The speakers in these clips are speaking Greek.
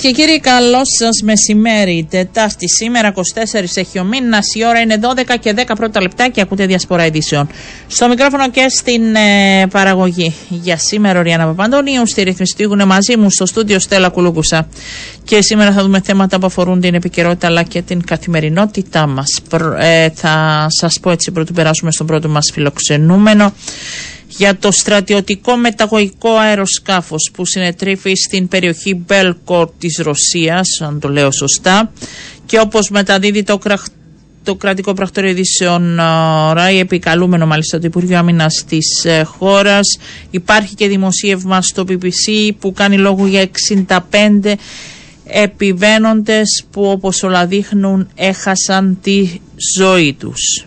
Κυρίες και κύριοι, καλό σας μεσημέρι. Τετάρτη σήμερα, 24 έχει ο μήνας. Η ώρα είναι 12 και 10 πρώτα λεπτά και ακούτε διασπορά ειδήσεων. Στο μικρόφωνο και στην ε, παραγωγή. Για σήμερα, ο Ριάννα Παπαντονίου. Στη ρυθμιστή είναι μαζί μου στο στούντιο Στέλλα Κουλούκουσα. Και σήμερα θα δούμε θέματα που αφορούν την επικαιρότητα αλλά και την καθημερινότητά μας. Ε, θα σας πω έτσι πρωτού περάσουμε στον πρώτο μας φιλοξενούμενο για το στρατιωτικό μεταγωγικό αεροσκάφος που συνετρίφει στην περιοχή Μπέλκορ της Ρωσίας, αν το λέω σωστά, και όπως μεταδίδει το, το κρατικό πρακτορείο ειδήσεων ΡΑΙ, επικαλούμενο μάλιστα το Υπουργείο Άμυνας της ε, χώρας. Υπάρχει και δημοσίευμα στο BBC που κάνει λόγο για 65 επιβαίνοντες που όπως όλα δείχνουν έχασαν τη ζωή τους.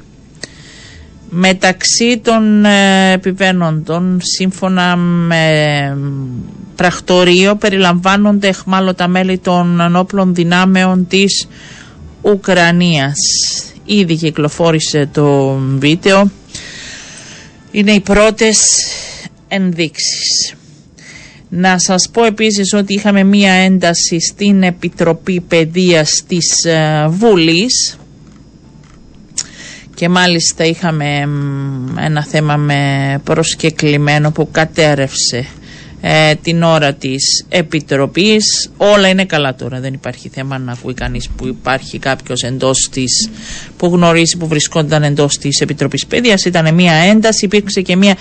Μεταξύ των ε, επιβαίνοντων, σύμφωνα με πρακτορείο, περιλαμβάνονται εχμάλωτα μέλη των ενόπλων δυνάμεων της Ουκρανίας. Ήδη κυκλοφόρησε το βίντεο. Είναι οι πρώτες ενδείξεις. Να σας πω επίσης ότι είχαμε μία ένταση στην Επιτροπή Παιδείας της ε, Βουλής και μάλιστα είχαμε ένα θέμα με προσκεκλημένο που κατέρευσε ε, την ώρα της Επιτροπής. Όλα είναι καλά τώρα, δεν υπάρχει θέμα να ακούει κανείς που υπάρχει κάποιος εντός της, που γνωρίζει που βρισκόταν εντός της Επιτροπής Παιδείας. Ήταν μια ένταση, υπήρξε και μια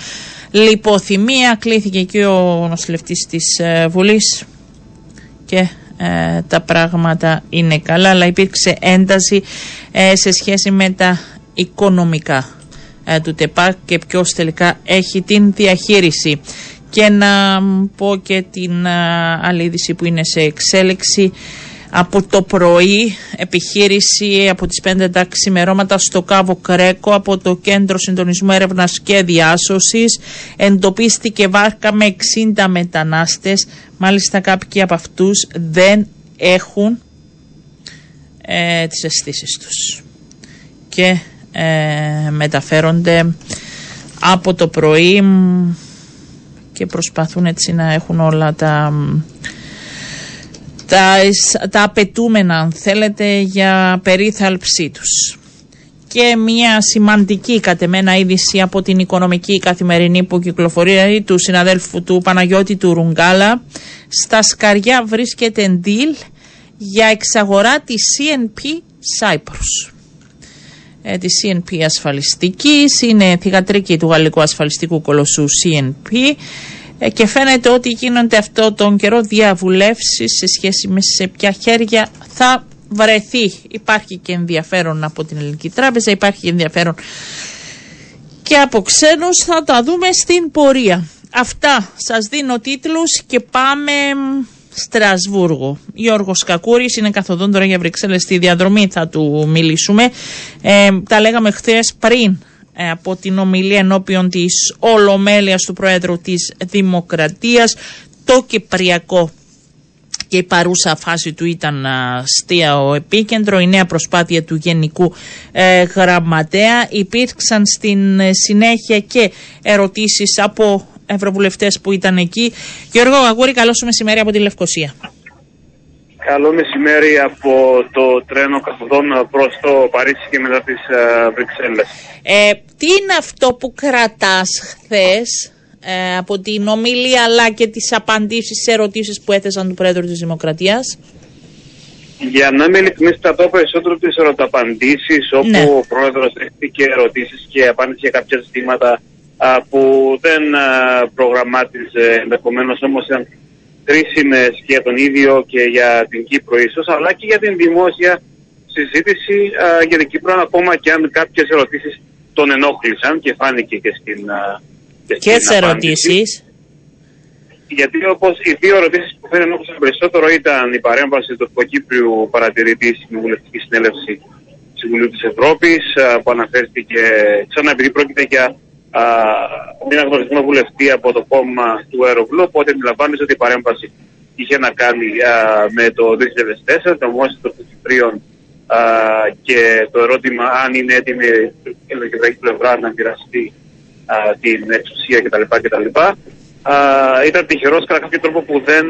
λιποθυμία, κλήθηκε και ο νοσηλευτής της ε, Βουλής και ε, τα πράγματα είναι καλά, αλλά υπήρξε ένταση σε σχέση με τα οικονομικά. Ε, του ΤΕΠΑ και ποιος τελικά έχει την διαχείριση. Και να πω και την ε, άλλη είδηση που είναι σε εξέλιξη. Από το πρωί επιχείρηση από τις 5 τα ξημερώματα στο Κάβο Κρέκο από το Κέντρο Συντονισμού Έρευνας και Διάσωσης. Εντοπίστηκε βάρκα με 60 μετανάστες. Μάλιστα κάποιοι από αυτούς δεν έχουν ε, τις αισθήσεις τους. Και ε, μεταφέρονται από το πρωί και προσπαθούν έτσι να έχουν όλα τα, τα, τα απαιτούμενα αν θέλετε για περίθαλψή τους. Και μια σημαντική κατεμένα είδηση από την οικονομική καθημερινή που κυκλοφορεί του συναδέλφου του Παναγιώτη του Ρουγκάλα. Στα σκαριά βρίσκεται deal για εξαγορά της CNP Cyprus ε, τη CNP ασφαλιστικής, είναι θηγατρική του γαλλικού ασφαλιστικού κολοσσού CNP ε, και φαίνεται ότι γίνονται αυτό τον καιρό διαβουλεύσεις σε σχέση με σε ποια χέρια θα βρεθεί. Υπάρχει και ενδιαφέρον από την Ελληνική Τράπεζα, υπάρχει και ενδιαφέρον και από ξένους θα τα δούμε στην πορεία. Αυτά σας δίνω τίτλους και πάμε Στρασβούργο. Γιώργος Κακούρης είναι καθοδόν τώρα για Βρυξέλλες στη διαδρομή, θα του μιλήσουμε. Ε, τα λέγαμε χθες πριν ε, από την ομιλία ενώπιον της Ολομέλειας του Προέδρου της Δημοκρατίας. Το Κυπριακό και η παρούσα φάση του ήταν αστεία ο επίκεντρο, η νέα προσπάθεια του Γενικού ε, Γραμματέα. Υπήρξαν στην ε, συνέχεια και ερωτήσεις από ευρωβουλευτές που ήταν εκεί. Γιώργο Αγούρη, καλό σου μεσημέρι από τη Λευκοσία. Καλό μεσημέρι από το τρένο καθοδόν προς το Παρίσι και μετά τις uh, Βρυξέλλες. Ε, τι είναι αυτό που κρατάς χθες ε, από την ομιλία αλλά και τις απαντήσεις σε ερωτήσεις που έθεσαν του Πρόεδρου της Δημοκρατίας; Για να είμαι ειλικρινής, θα πω περισσότερο τις ερωταπαντήσεις, όπου ναι. ο πρόεδρος δέχτηκε ερωτήσεις και απάντησε για κάποια ζητήματα που δεν προγραμμάτιζε ενδεχομένως όμως ήταν κρίσιμε και για τον ίδιο και για την Κύπρο ίσως, αλλά και για την δημόσια συζήτηση για την Κύπρο, ακόμα και αν κάποιες ερωτήσεις τον ενόχλησαν και φάνηκε και στην. Και τι ερωτήσεις. Γιατί όπως οι δύο ερωτήσεις που φαίνεται ενόχλησαν περισσότερο ήταν η παρέμβαση του Κοκύπριου παρατηρητή στην Βουλευτική Συνέλευσης Συμβουλίου της Ευρώπης, που αναφέρθηκε ξανά επειδή πρόκειται για ένα γνωρισμό βουλευτή από το κόμμα του Αερογλού, οπότε αντιλαμβάνεσαι ότι η παρέμβαση είχε να κάνει με το 2004, το μόνιμο των Κυπρίων και το ερώτημα αν είναι έτοιμη η ελληνική πλευρά να μοιραστεί την εξουσία κτλ. κτλ. ήταν τυχερός κατά κάποιο τρόπο που δεν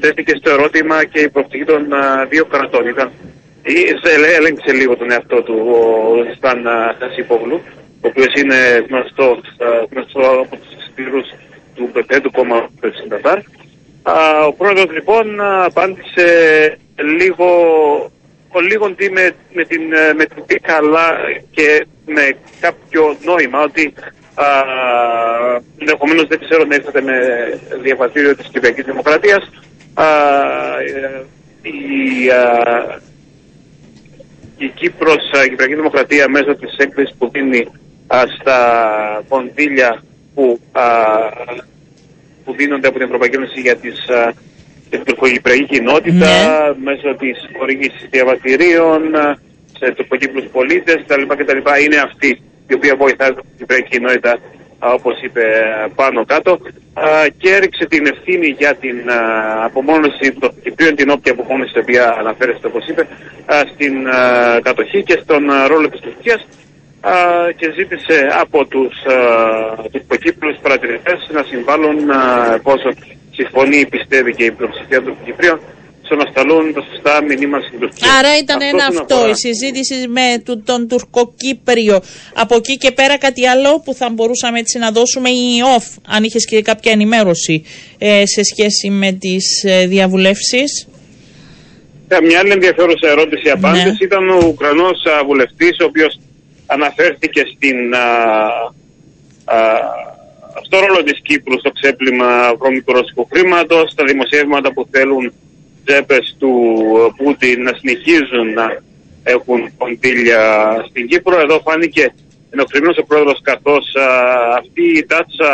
τέθηκε στο ερώτημα και η προοπτική των δύο κρατών. Ήταν, έλεγξε λίγο τον εαυτό του ο Σταν Χασίπογλου, ο οποίος είναι γνωστό, γνωστό από τους σκληρούς του ΠΠ, του κόμμα του Ο πρόεδρος λοιπόν απάντησε λίγο ο λίγο με, με την, με την καλά και με κάποιο νόημα ότι ενδεχομένως δεν ξέρω να ήρθατε με διαβατήριο της Κυπριακής Δημοκρατίας. Ε, η, α, η Κύπρος, η Κυπριακή Δημοκρατία μέσω της έκθεσης που δίνει στα κονδύλια που, που δίνονται από την Ευρωπαϊκή Ένωση για τις την τουρκοκυπριακή κοινότητα ναι. μέσω της χορήγησης διαβατηρίων σε τουρκοκύπρους πολίτες κτλ. κτλ. Είναι αυτή η οποία βοηθάει την κυπριακή κοινότητα όπως είπε πάνω κάτω και έριξε την ευθύνη για την απομόνωση των Κυπρίων, την όποια απομόνωση η οποία αναφέρεστε όπως είπε, στην κατοχή και στον ρόλο της Τουρκίας και ζήτησε από τους Κύπρους παρατηρητές να συμβάλλουν πόσο συμφωνεί πιστεύει και η πλειοψηφία των Κυπρίων στο να σταλούν τα σωστά μηνύματα στην Τουρκία. Άρα ήταν ένα αυτό, η συζήτηση με τον Τουρκοκύπριο. Από εκεί και πέρα κάτι άλλο που θα μπορούσαμε έτσι να δώσουμε η ΟΦ, αν είχες και κάποια ενημέρωση ε, σε σχέση με τις ε, διαβουλεύσεις. Ε, μια άλλη ενδιαφέρουσα ερώτηση ναι. απάντηση ήταν ο Ουκρανός βουλευτής ο οποίος αναφέρθηκε στην στο ρόλο της Κύπρου στο ξέπλυμα βρώμικου ρωσικού χρήματος, στα δημοσιεύματα που θέλουν τσέπες του Πούτιν να συνεχίζουν να έχουν κοντήλια στην Κύπρο. Εδώ φάνηκε ενοχλημένος ο πρόεδρος καθώς α, αυτή η τάτσα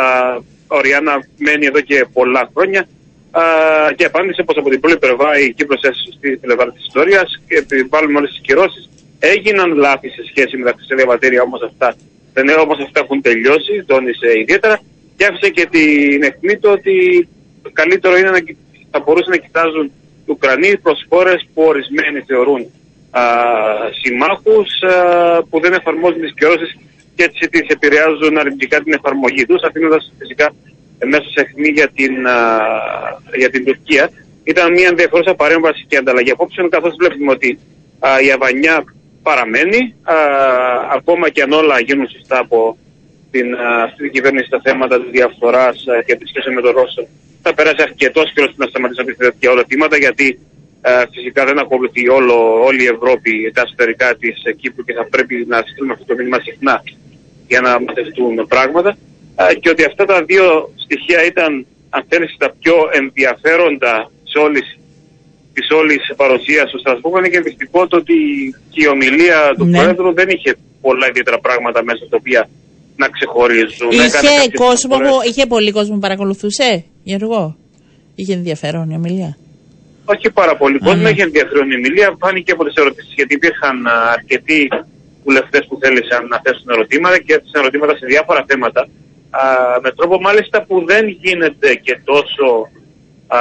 Οριάννα μένει εδώ και πολλά χρόνια α, και απάντησε πως από την πρώτη πλευρά η Κύπρος έσαι σωστή πλευρά της ιστορίας και επιβάλλουμε όλες τις κυρώσεις. Έγιναν λάθη σε σχέση με τα διαβατήρια όμως αυτά δεν όμως αυτά έχουν τελειώσει, τόνισε ιδιαίτερα και άφησε και την αιχμή του ότι καλύτερο είναι να θα μπορούσαν να κοιτάζουν οι Ουκρανοί προς χώρες που ορισμένοι θεωρούν α, συμμάχους α, που δεν εφαρμόζουν τις κυρώσεις και έτσι τις επηρεάζουν αρνητικά την εφαρμογή τους αφήνοντας φυσικά μέσα σε αιχμή για την, α, για την Τουρκία. Ήταν μια ενδιαφέρουσα παρέμβαση και ανταλλαγή απόψεων καθώς βλέπουμε ότι α, η Αβανιά παραμένει, α, ακόμα και αν όλα γίνουν σωστά από την, αυτή την κυβέρνηση στα θέματα της διαφθοράς και τη σχέση με τον Ρώσο. Θα περάσει αρκετός καιρός να σταματήσει να πει τέτοια όλα θύματα, γιατί α, φυσικά δεν ακολουθεί όλο, όλη η Ευρώπη τα εσωτερικά της Κύπρου και θα πρέπει να στείλουμε αυτό το μήνυμα συχνά για να μαθευτούν πράγματα. Α, και ότι αυτά τα δύο στοιχεία ήταν, αν θέλεις, τα πιο ενδιαφέροντα σε όλη της όλης παρουσίας στο Στρασβούργο είναι και ενδεικτικό το ότι και η ομιλία του ναι. Πρόεδρου δεν είχε πολλά ιδιαίτερα πράγματα μέσα τα οποία να ξεχωρίζουν. Είχε, κόσμο, είχε πολύ κόσμο που παρακολουθούσε, Γιώργο; Είχε ενδιαφέρον η ομιλία; Όχι πάρα πολύ κόσμο, ναι. είχε ενδιαφέρον η ομιλία. Φάνηκε από τις ερωτήσεις γιατί υπήρχαν αρκετοί βουλευτές που θέλησαν να θέσουν ερωτήματα και έθεσαν ερωτήματα σε διάφορα θέματα. Α, με τρόπο μάλιστα που δεν γίνεται και τόσο α,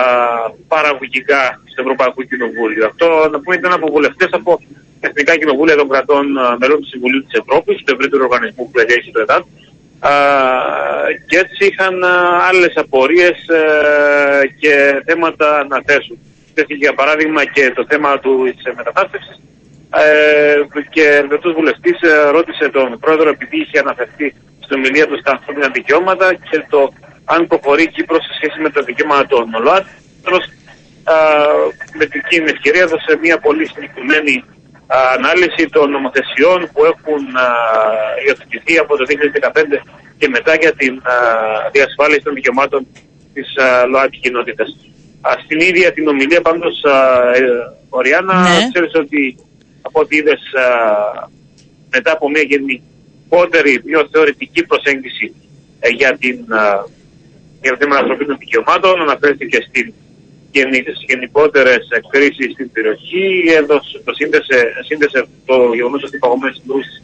παραγωγικά στο Ευρωπαϊκό Κοινοβούλιο. Αυτό να πούμε ήταν από βουλευτές από εθνικά κοινοβούλια των κρατών μελών του Συμβουλίου της Ευρώπης, του ευρύτερου οργανισμού που έχει το ΕΤΑΤ. Και έτσι είχαν άλλες απορίες ε, και θέματα να θέσουν. Τέθηκε για παράδειγμα και το θέμα της μετανάστευσης. Ε, και ο βουλευτής ε, ρώτησε τον πρόεδρο επειδή είχε αναφερθεί στην ομιλία του στα ανθρώπινα δικαιώματα και το αν προχωρεί η Κύπρος σε σχέση με τα δικαιώματα των ΛΟΑΤ. Με την ευκαιρία έδωσε μια πολύ συγκεκριμένη ανάλυση των νομοθεσιών που έχουν υιοθετηθεί από το 2015 και μετά για την διασφάλιση των δικαιωμάτων της ΛΟΑΤ κοινότητας. Στην ίδια την ομιλία πάντως, ε, Οριάννα, ναι. ξέρεις ότι από ό,τι είδες μετά από μια γενικότερη, πιο θεωρητική προσέγγιση ε, για την για το θέμα ανθρωπίνων δικαιωμάτων, αναφέρθηκε στην γενικότερες εκκρίσει στην περιοχή, έδωσε, το σύνδεσε, σύνδεσε το γεγονός ότι οι παγωμένες συγκρούσει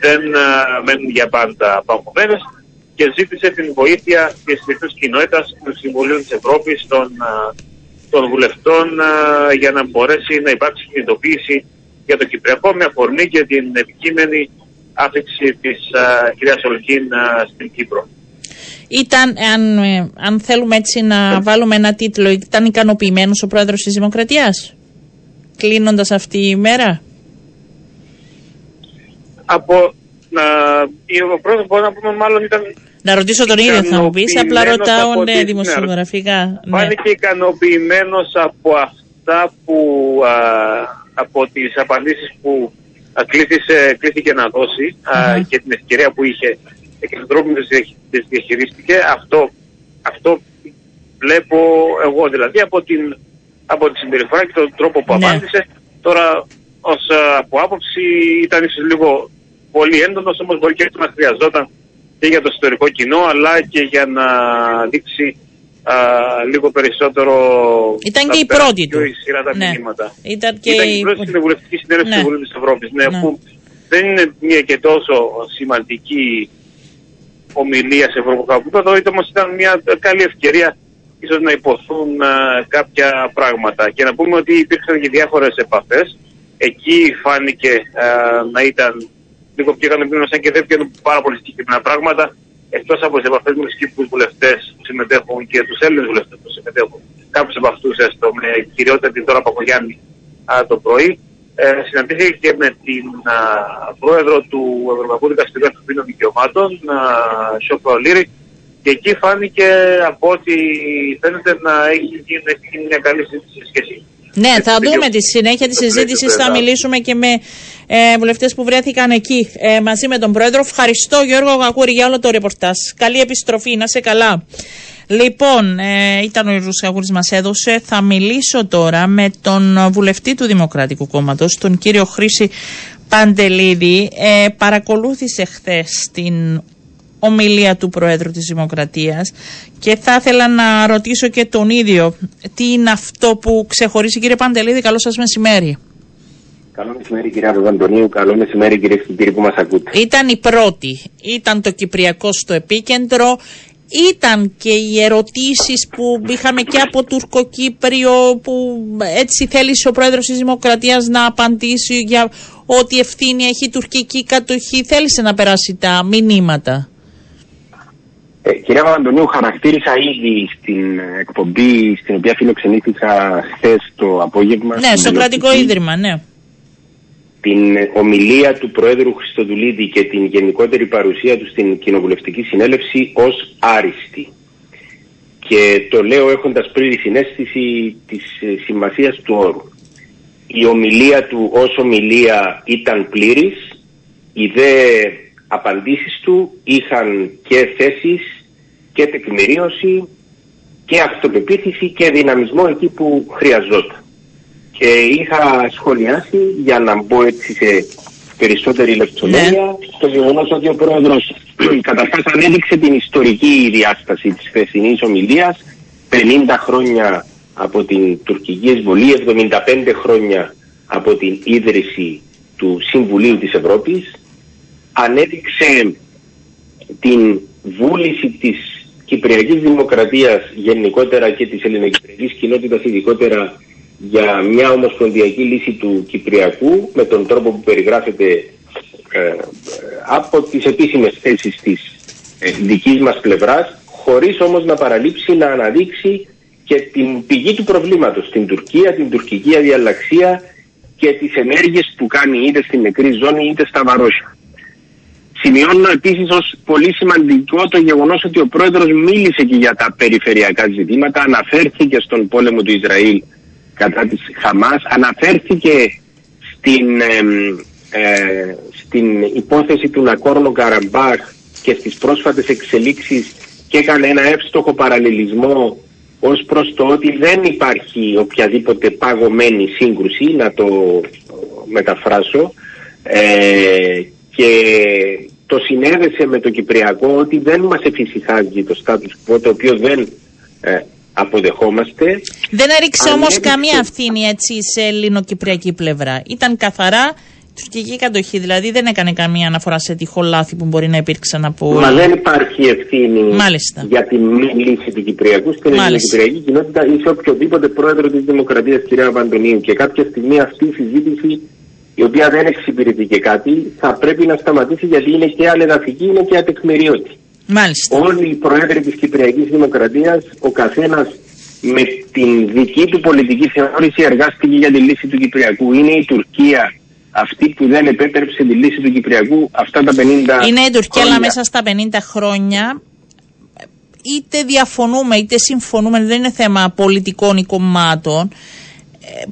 δεν uh, μένουν για πάντα παγωμένες και ζήτησε την βοήθεια της διεθνούς κοινότητας, του Συμβουλίου της Ευρώπης, των, uh, των βουλευτών uh, για να μπορέσει να υπάρξει κινητοποίηση για το Κυπριακό με αφορμή και την επικείμενη άφηξη της uh, κυρίας Ολκίν στην Κύπρο. Ήταν, αν, ε, αν θέλουμε έτσι να βάλουμε ένα τίτλο, ήταν ικανοποιημένος ο πρόεδρος της Δημοκρατίας, κλείνοντας αυτή η μέρα; Από, να, ο πρόεδρος μπορεί να πούμε μάλλον ήταν να ρωτήσω τον ίδιο θα μου πεις, απλά ρωτάω ναι, δημοσιογραφικά. Ναι. Φάνηκε ικανοποιημένος από αυτά που, α, από τις απαντήσεις που κλείθηκε, κλείθηκε να δώσει α, και την ευκαιρία που είχε και τον τρόπο που τις διαχειρίστηκε. Αυτό, αυτό βλέπω εγώ δηλαδή από την, από τη συμπεριφορά και τον τρόπο που ναι. απάντησε. Τώρα ως από άποψη ήταν ίσως λίγο πολύ έντονος, όμως μπορεί και να χρειαζόταν και για το ιστορικό κοινό αλλά και για να δείξει α, λίγο περισσότερο Ήταν και η πρώτη του. Σειρά τα ναι. μηνύματα. Ήταν και Ήταν η πρώτη κοινοβουλευτική συνέλευση ναι. του Βουλίου της Ευρώπης. Ναι, ναι. Που δεν είναι μια και τόσο σημαντική ομιλία σε ευρωπαϊκό επίπεδο, όμως ήταν μια καλή ευκαιρία ίσως να υποθούν α, κάποια πράγματα. Και να πούμε ότι υπήρξαν και διάφορες επαφές. Εκεί φάνηκε α, να ήταν λίγο πιο ικανοποιημένος, σαν και δεν πιάνουν πάρα πολύ συγκεκριμένα πράγματα. Εκτός από τις επαφές με τους κύπρους βουλευτές που συμμετέχουν και τους Έλληνες βουλευτές που συμμετέχουν, κάποιους από αυτούς έστω με κυριότητα την τώρα Παπαγιάννη το πρωί. Ε, συναντήθηκε και με την α, πρόεδρο του Ευρωπαϊκού Δικαστηρίου Ανθρωπίνων Δικαιωμάτων, Σόφα Ολύρη, και εκεί φάνηκε από ό,τι φαίνεται να έχει γίνει, έχει γίνει μια καλή σχέση ναι, θα δούμε τη συνέχεια της συζήτησης. Θα μιλήσουμε και με ε, βουλευτές που βρέθηκαν εκεί ε, μαζί με τον Πρόεδρο. Ευχαριστώ, Γιώργο Γακούρη, για όλο το ρεπορτάζ. Καλή επιστροφή, να σε καλά. Λοιπόν, ε, ήταν ο Ιρούς Γακούρης μας έδωσε. Θα μιλήσω τώρα με τον βουλευτή του Δημοκρατικού Κόμματος, τον κύριο Χρήση Παντελίδη. Ε, παρακολούθησε χθες την ομιλία του Προέδρου της Δημοκρατίας και θα ήθελα να ρωτήσω και τον ίδιο τι είναι αυτό που ξεχωρίζει κύριε Παντελίδη. Καλό σας μεσημέρι. Καλό μεσημέρι κύριε Αντωνίου, καλό μεσημέρι κύριε και κύριοι που μας ακούτε. Ήταν η πρώτη, ήταν το Κυπριακό στο επίκεντρο, ήταν και οι ερωτήσεις που είχαμε και από Τουρκοκύπριο που έτσι θέλησε ο πρόεδρος της Δημοκρατίας να απαντήσει για ότι ευθύνη έχει η τουρκική κατοχή, θέλησε να περάσει τα μηνύματα; Ε, κυρία Παπαντονίου, χαρακτήρισα ήδη στην εκπομπή στην οποία φιλοξενήθηκα χθες το απόγευμα. Ναι, στο κρατικό ίδρυμα, ναι. Την ομιλία του Προέδρου Χριστοδουλίδη και την γενικότερη παρουσία του στην κοινοβουλευτική συνέλευση ως άριστη. Και το λέω έχοντας πλήρη συνέστηση της ε, σημασίας του όρου. Η ομιλία του ως ομιλία ήταν πλήρης, οι δε απαντήσεις του είχαν και θέσεις και τεκμηρίωση και αυτοπεποίθηση και δυναμισμό εκεί που χρειαζόταν. Και είχα σχολιάσει για να μπω έτσι σε περισσότερη λεπτομέρεια ναι. το γεγονός ότι ο πρόεδρος καταρχάς ανέδειξε την ιστορική διάσταση της χθεσινής ομιλίας. 50 χρόνια από την τουρκική εισβολή, 75 χρόνια από την ίδρυση του Συμβουλίου της Ευρώπης. Ανέδειξε την βούληση της Κυπριακής Δημοκρατίας γενικότερα και της ελληνοκυπριακής κοινότητας ειδικότερα για μια ομοσπονδιακή λύση του Κυπριακού με τον τρόπο που περιγράφεται ε, από τις επίσημες θέσεις της ε, δικής μας πλευράς χωρίς όμως να παραλείψει να αναδείξει και την πηγή του προβλήματος στην Τουρκία, την τουρκική αδιαλλαξία και τις ενέργειες που κάνει είτε στην νεκρή ζώνη είτε στα βαρόσια. Σημειώνω επίσης ως πολύ σημαντικό το γεγονός ότι ο πρόεδρος μίλησε και για τα περιφερειακά ζητήματα, αναφέρθηκε στον πόλεμο του Ισραήλ κατά της Χαμάς, αναφέρθηκε στην, ε, στην υπόθεση του Νακόρνο Καραμπάχ και στις πρόσφατες εξελίξεις και έκανε ένα εύστοχο παραλληλισμό ως προς το ότι δεν υπάρχει οποιαδήποτε παγωμένη σύγκρουση, να το μεταφράσω, ε, και το συνέδεσε με το Κυπριακό ότι δεν μας εφησυχάζει το status quo το οποίο δεν ε, αποδεχόμαστε. Δεν έριξε όμως καμία ευθύνη έτσι σε ελληνοκυπριακή πλευρά. Ήταν καθαρά τουρκική κατοχή, δηλαδή δεν έκανε καμία αναφορά σε τυχολάθη που μπορεί να υπήρξαν από... Μα δεν υπάρχει ευθύνη Μάλιστα. για τη μη λύση του Κυπριακού στην ελληνοκυπριακή κοινότητα ή σε οποιοδήποτε πρόεδρο της Δημοκρατίας κυρία Παντονίου και κάποια στιγμή αυτή η συζήτηση η οποία δεν εξυπηρετεί και κάτι, θα πρέπει να σταματήσει γιατί είναι και αλεδαφική, είναι και ατεκμηριώτη. Μάλιστα. Όλοι οι πρόεδροι της Κυπριακής Δημοκρατίας, ο καθένας με την δική του πολιτική θεώρηση εργάστηκε για τη λύση του Κυπριακού. Είναι η Τουρκία αυτή που δεν επέτρεψε τη λύση του Κυπριακού αυτά τα 50 Είναι η Τουρκία, αλλά χρόνια. μέσα στα 50 χρόνια είτε διαφωνούμε είτε συμφωνούμε, δεν είναι θέμα πολιτικών ή κομμάτων.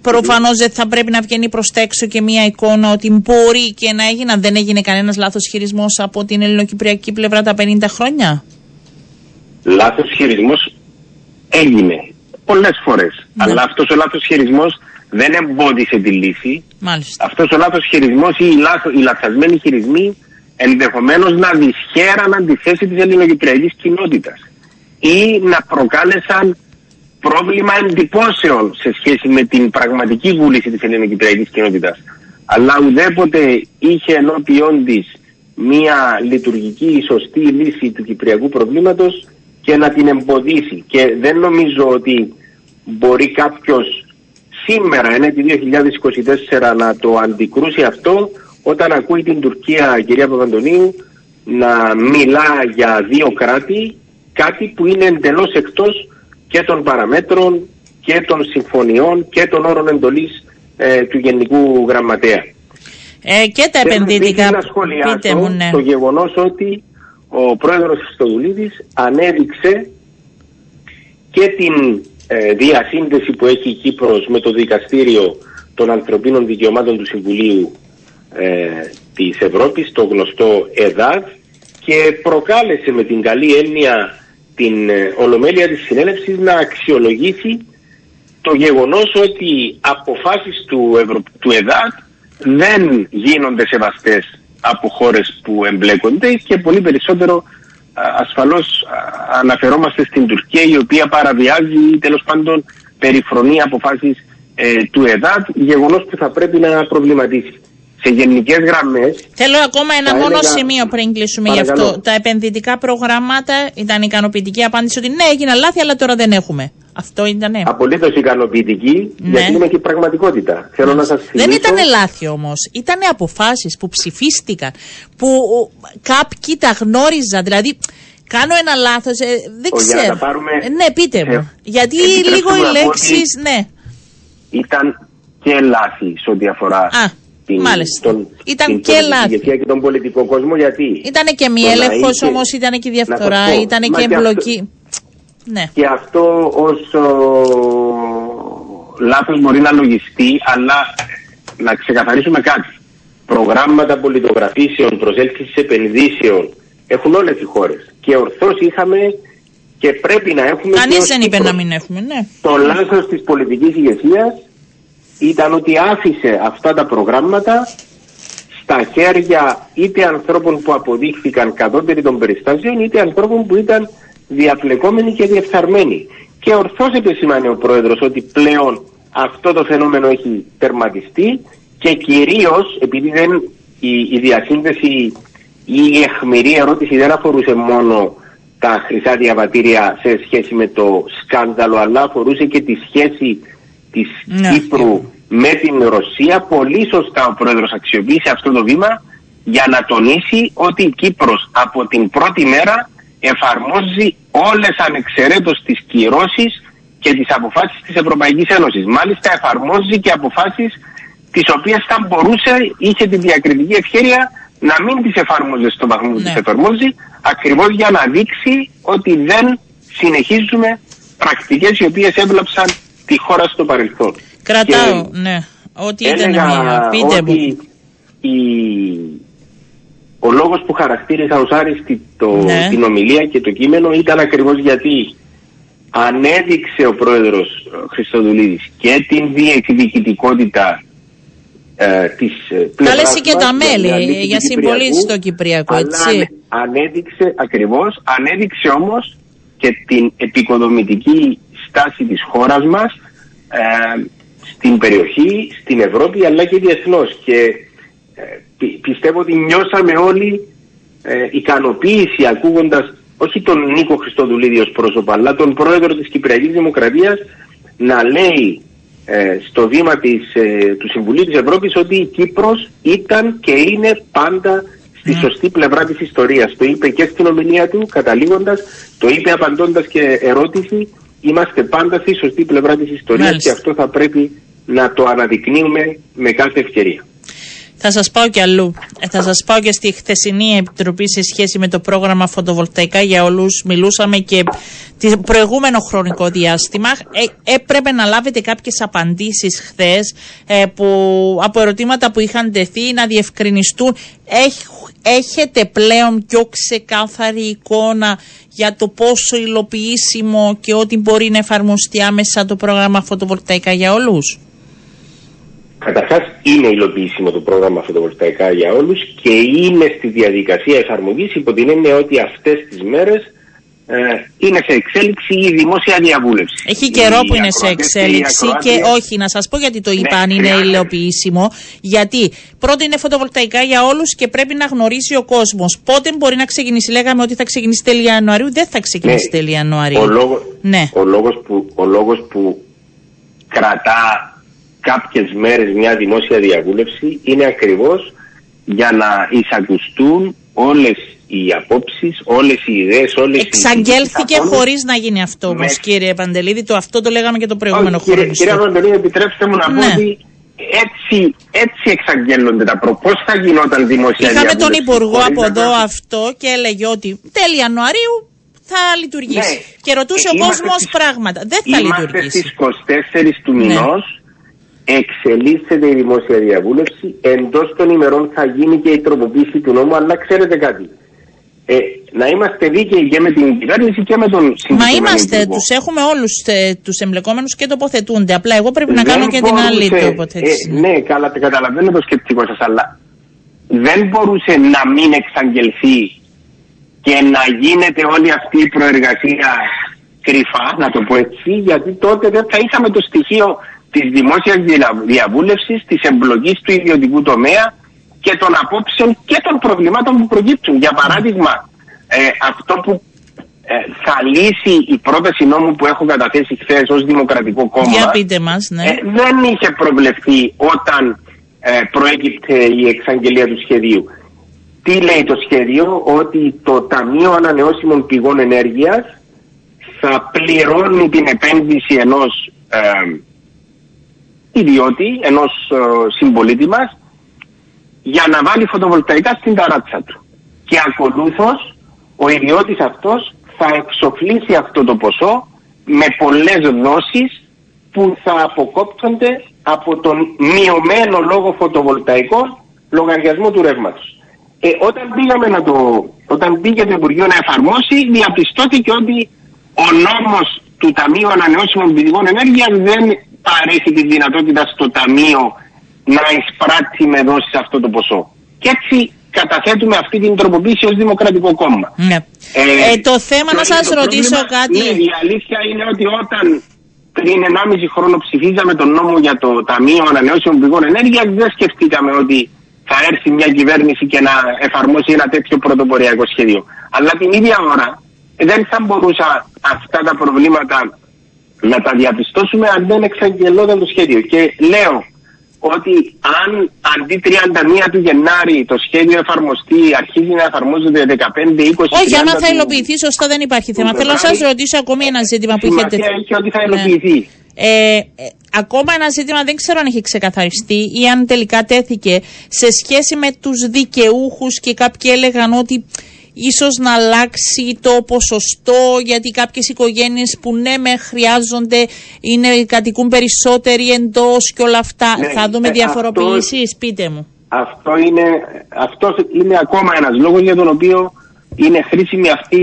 Προφανώς δεν θα πρέπει να βγαίνει προς τα έξω και μια εικόνα ότι μπορεί και να έγινε, δεν έγινε κανένας λάθος χειρισμός από την ελληνοκυπριακή πλευρά τα 50 χρόνια; Λάθος χειρισμός έγινε πολλές φορές. Ναι. Αλλά αυτός ο λάθος χειρισμός δεν εμπόδισε τη λύση. Μάλιστα. Αυτός ο λάθος χειρισμός ή οι, λάθος, οι λαθασμένοι χειρισμοί ενδεχομένως να δυσχέραναν τη θέση της ελληνοκυπριακής κοινότητας ή να προκάλεσαν πρόβλημα εντυπώσεων σε σχέση με την πραγματική βούληση της ελληνοκυπριακής κοινότητας. Αλλά ουδέποτε είχε ενώπιον της μία λειτουργική σωστή λύση του κυπριακού προβλήματος και να την εμποδίσει. Και δεν νομίζω ότι μπορεί κάποιος σήμερα, είναι τη 2024, να το αντικρούσει αυτό όταν ακούει την Τουρκία, κυρία Παπαντονίου, να μιλά για δύο κράτη, κάτι που είναι εντελώς εκτός και των παραμέτρων και των συμφωνιών και των όρων εντολής ε, του Γενικού Γραμματέα. Ε, και τα Θέλω επενδυτικά. επίσης να σχολιάσω Πείτε μου, ναι. το γεγονός ότι ο πρόεδρος Χριστοδουλίδης ανέδειξε και την ε, διασύνδεση που έχει η Κύπρος με το Δικαστήριο των Ανθρωπίνων Δικαιωμάτων του Συμβουλίου ε, της Ευρώπης, το γνωστό ΕΔΑΔ και προκάλεσε με την καλή έννοια την ε, Ολομέλεια της Συνέλευσης να αξιολογήσει το γεγονός ότι αποφάσεις του, Ευρω... του ΕΔΑΤ δεν γίνονται σεβαστές από χώρες που εμπλέκονται και πολύ περισσότερο α, ασφαλώς α, αναφερόμαστε στην Τουρκία η οποία παραβιάζει ή τέλος πάντων περιφρονεί αποφάσεις ε, του ΕΔΑΤ γεγονός που θα πρέπει να προβληματίσει. Σε γενικές γραμμές Θέλω ακόμα ένα Θα μόνο έλεγα- σημείο πριν κλείσουμε γι' Παρακαλώ. αυτό. Τα επενδυτικά προγράμματα ήταν ικανοποιητική απάντηση ότι ναι, έγιναν λάθη, αλλά τώρα δεν έχουμε. Αυτό ήτανε. απολύτως ικανοποιητική Ναι. γιατί είναι και η πραγματικότητα. Θέλω να σας Δεν θυμίσω... ήταν λάθη όμως. Ήταν αποφάσεις που ψηφίστηκαν, που ο, κάποιοι τα γνώριζαν. Δηλαδή, κάνω ένα λάθος, δεν Ο, για να ξέρω. τα πάρουμε Ε, ναι, πείτε σε- μου. Γιατί επιτρέψτε λίγο μου οι να πω λέξει. ότι- Ναι. ήταν και λάθη σε ό,τι αφορά Α, μάλιστα. Ήταν την και πολιτική λάθη. ηγεσία και τον πολιτικό κόσμο γιατί; Ήταν και μη Το να έλεγχο είχε- όμως, ήταν και Να διαφθορά, σας πω, ήταν μα και και αυτό- εμπλοκή. Ναι. και αυτό ως ο, λάθος μπορεί να λογιστεί αλλά να ξεκαθαρίσουμε κάτι προγράμματα πολιτογραφήσεων προσέλκυσης επενδύσεων έχουν όλες οι χώρες και ορθώς είχαμε και πρέπει να έχουμε Κανείς και ως δεν είπε Κύπρος. να μην έχουμε, ναι. Το λάθος της πολιτικής ηγεσίας ήταν ότι άφησε αυτά τα προγράμματα στα χέρια είτε ανθρώπων που αποδείχθηκαν κατώτεροι των περιστάσεων είτε ανθρώπων που ήταν διαφλεκόμενοι και διεφθαρμένοι. Και ορθώς επεσημάνει ο Πρόεδρος ότι πλέον αυτό το φαινόμενο έχει τερματιστεί και κυρίως επειδή δεν, η, η διασύνδεση ή η εχμηρή ερώτηση δεν αφορούσε μόνο τα χρυσά διαβατήρια σε σχέση με το σκάνδαλο αλλά αφορούσε και τη σχέση της Ναι. Κύπρου με την Ρωσία. Πολύ σωστά ο Πρόεδρος αξιοποίησε αυτό το βήμα για να τονίσει ότι η Κύπρος από την πρώτη μέρα εφαρμόζει όλες ανεξαιρέτως τις κυρώσεις και τις αποφάσεις της Ευρωπαϊκής Ένωσης. Μάλιστα εφαρμόζει και αποφάσεις τις οποίες θα μπορούσε, είχε την διακριτική ευχαίρεια να μην τις εφαρμόζει στο βαθμό που Ναι. τις εφαρμόζει, ακριβώς για να δείξει ότι δεν συνεχίζουμε πρακτικές οι οποίες έβλαψαν τη χώρα στο παρελθόν. Κρατάω, Και ναι. Ό,τι ήταν έλεγα μία. Πείτε μου. ότι η... ο λόγος που χαρακτήρισα ως άριστη το... Ναι. την ομιλία και το κείμενο ήταν ακριβώς γιατί ανέδειξε ο πρόεδρος ε, Χριστοδουλίδης και την διεκδικητικότητα ε, της ε, πλευράς Κάλεσε και μας τα για μέλη μια λύση για του συμπολίτες Κυπριακού, στο Κυπριακό, αλλά έτσι. ανε- ανέδειξε ακριβώς, ανέδειξε όμως και την επικοδομητική στάση της χώρας μας ε, στην περιοχή, στην Ευρώπη αλλά και διεθνώς και ε, πι- πιστεύω ότι νιώσαμε όλοι ε, ικανοποίηση ακούγοντας όχι τον Νίκο Χριστοδουλίδη ως πρόσωπο αλλά τον πρόεδρο της Κυπριακής Δημοκρατίας να λέει ε, στο βήμα της, ε, του Συμβουλίου της Ευρώπης ότι η Κύπρος ήταν και είναι πάντα στη ναι. σωστή πλευρά της ιστορίας. Το είπε και στην ομιλία του, καταλήγοντας, το είπε απαντώντας και ερώτηση, είμαστε πάντα στη σωστή πλευρά της ιστορίας και αυτό θα πρέπει να το αναδεικνύουμε με κάθε ευκαιρία. Θα σας πάω και αλλού. Ε, θα σας πάω και στη χθεσινή επιτροπή σε σχέση με το πρόγραμμα φωτοβολταϊκά για όλους. Μιλούσαμε και το προηγούμενο χρονικό διάστημα. Ε, έπρεπε να λάβετε κάποιες απαντήσεις χθες ε, που, από ερωτήματα που είχαν τεθεί να διευκρινιστούν. έχετε πλέον πιο ξεκάθαρη εικόνα για το πόσο υλοποιήσιμο και ότι μπορεί να εφαρμοστεί άμεσα το πρόγραμμα φωτοβολταϊκά για όλους; Καταρχάς, είναι υλοποιήσιμο το πρόγραμμα φωτοβολταϊκά για όλους και είναι στη διαδικασία εφαρμογής υπό την έννοια ότι αυτές τις μέρες ε, είναι σε εξέλιξη η δημόσια διαβούλευση. Έχει καιρό που είναι σε εξέλιξη και όχι, να σας πω γιατί το ναι, είπα αν είναι υλοποιήσιμο. Γιατί πρώτα είναι φωτοβολταϊκά για όλους και πρέπει να γνωρίσει ο κόσμος. Πότε μπορεί να ξεκινήσει; Λέγαμε ότι θα ξεκινήσει τέλη Ιανουαρίου, δεν θα ξεκινήσει ναι. τέλη Ιανουαρίου. Ο, λόγο, ναι. ο, λόγος που, ο λόγος που κρατά κάποιες μέρες μια δημόσια διαβούλευση είναι ακριβώς για να εισακουστούν όλες οι απόψεις, όλες οι ιδέες, όλες Εξαγγέλθηκε οι χωρίς να γίνει αυτό όμως κύριε Παντελίδη, το αυτό το λέγαμε και το προηγούμενο χρόνο. Κύριε, κύριε Παντελίδη, επιτρέψτε μου να ναι. πω ότι έτσι, έτσι εξαγγέλλονται τα προ. Πώς θα γινόταν δημοσία Είχαμε τον Υπουργό από εδώ αυτό και έλεγε ότι τέλη Ιανουαρίου θα λειτουργήσει. Ναι. Και ρωτούσε ε, ο κόσμος πράγματα. Δεν θα λειτουργήσει. Είμαστε στις 24 του ναι. Μηνό εξελίσσεται η δημόσια διαβούλευση. Εντός των ημερών θα γίνει και η τροποποίηση του νόμου, αλλά ξέρετε κάτι. Ε, να είμαστε δίκαιοι και με την κυβέρνηση και με τον Μα είμαστε, τους έχουμε όλους ε, τους εμπλεκόμενους και τοποθετούνται. Απλά εγώ πρέπει να δεν κάνω και την άλλη τοποθέτηση. Ε, ναι, καλά, καταλαβαίνω το σκεπτικό σας, αλλά δεν μπορούσε να μην εξαγγελθεί και να γίνεται όλη αυτή η προεργασία κρυφά, να το πω έτσι, γιατί τότε δεν θα είχαμε το στοιχείο της δημόσιας διαβούλευσης, της εμπλοκής του ιδιωτικού τομέα και των απόψεων και των προβλημάτων που προκύπτουν. Για παράδειγμα, ε, αυτό που ε, θα λύσει η πρόταση νόμου που έχω καταθέσει χθες ως Δημοκρατικό Κόμμα. Για πείτε μας, ναι. ε, δεν είχε προβλεφθεί όταν ε, προέκυπτε η εξαγγελία του σχεδίου. Τι λέει το σχέδιο, ότι το Ταμείο Ανανεώσιμων Πηγών Ενέργειας θα πληρώνει την επένδυση ενός ιδιώτη, ενός ε, συμπολίτη μας, για να βάλει φωτοβολταϊκά στην ταράτσα του. Και ακολούθως ο ιδιώτης αυτός θα εξοφλήσει αυτό το ποσό με πολλές δόσεις που θα αποκόπτονται από τον μειωμένο λόγο φωτοβολταϊκό λογαριασμό του ρεύματος. Ε, όταν, πήγαμε να το, όταν πήγε το Υπουργείο να εφαρμόσει, διαπιστώθηκε ότι ο νόμος του Ταμείου Ανανεώσιμων Πηγών Ενέργειας δεν παρέχει τη δυνατότητα στο Ταμείο να εισπράττει με δόσεις αυτό το ποσό. Και έτσι καταθέτουμε αυτή την τροποποίηση ως Δημοκρατικό Κόμμα. Ναι. Ε, ε, το θέμα να σας ρωτήσω κάτι... Ναι, η αλήθεια είναι ότι όταν πριν 1,5 χρόνο ψηφίζαμε τον νόμο για το Ταμείο Ανανεώσιμων Πηγών Ενέργειας δεν σκεφτήκαμε ότι θα έρθει μια κυβέρνηση και να εφαρμόσει ένα τέτοιο πρωτοποριακό σχέδιο. Αλλά την ίδια ώρα δεν θα μπορούσα αυτά τα προβλήματα να τα διαπιστώσουμε αν δεν εξαγγελόταν το σχέδιο. Και λέω ότι αν αντί 31 του Γενάρη το σχέδιο εφαρμοστεί, αρχίζει να εφαρμόζεται 15-20 Όχι, άμα θα υλοποιηθεί, σωστά δεν υπάρχει θέμα. Θέλω να σας ρωτήσω ακόμη ένα ζήτημα που έχετε. έχει ότι θα ναι. υλοποιηθεί. Ε, ε, ακόμα ένα ζήτημα δεν ξέρω αν έχει ξεκαθαριστεί ή αν τελικά τέθηκε σε σχέση με τους δικαιούχους και κάποιοι έλεγαν ότι ίσως να αλλάξει το ποσοστό γιατί κάποιες οικογένειες που ναι με χρειάζονται είναι, κατοικούν περισσότεροι εντός και όλα αυτά. Ναι, Θα δούμε ε, διαφοροποιήσεις, πείτε μου. Αυτό είναι, αυτός είναι ακόμα ένας λόγος για τον οποίο είναι χρήσιμη αυτή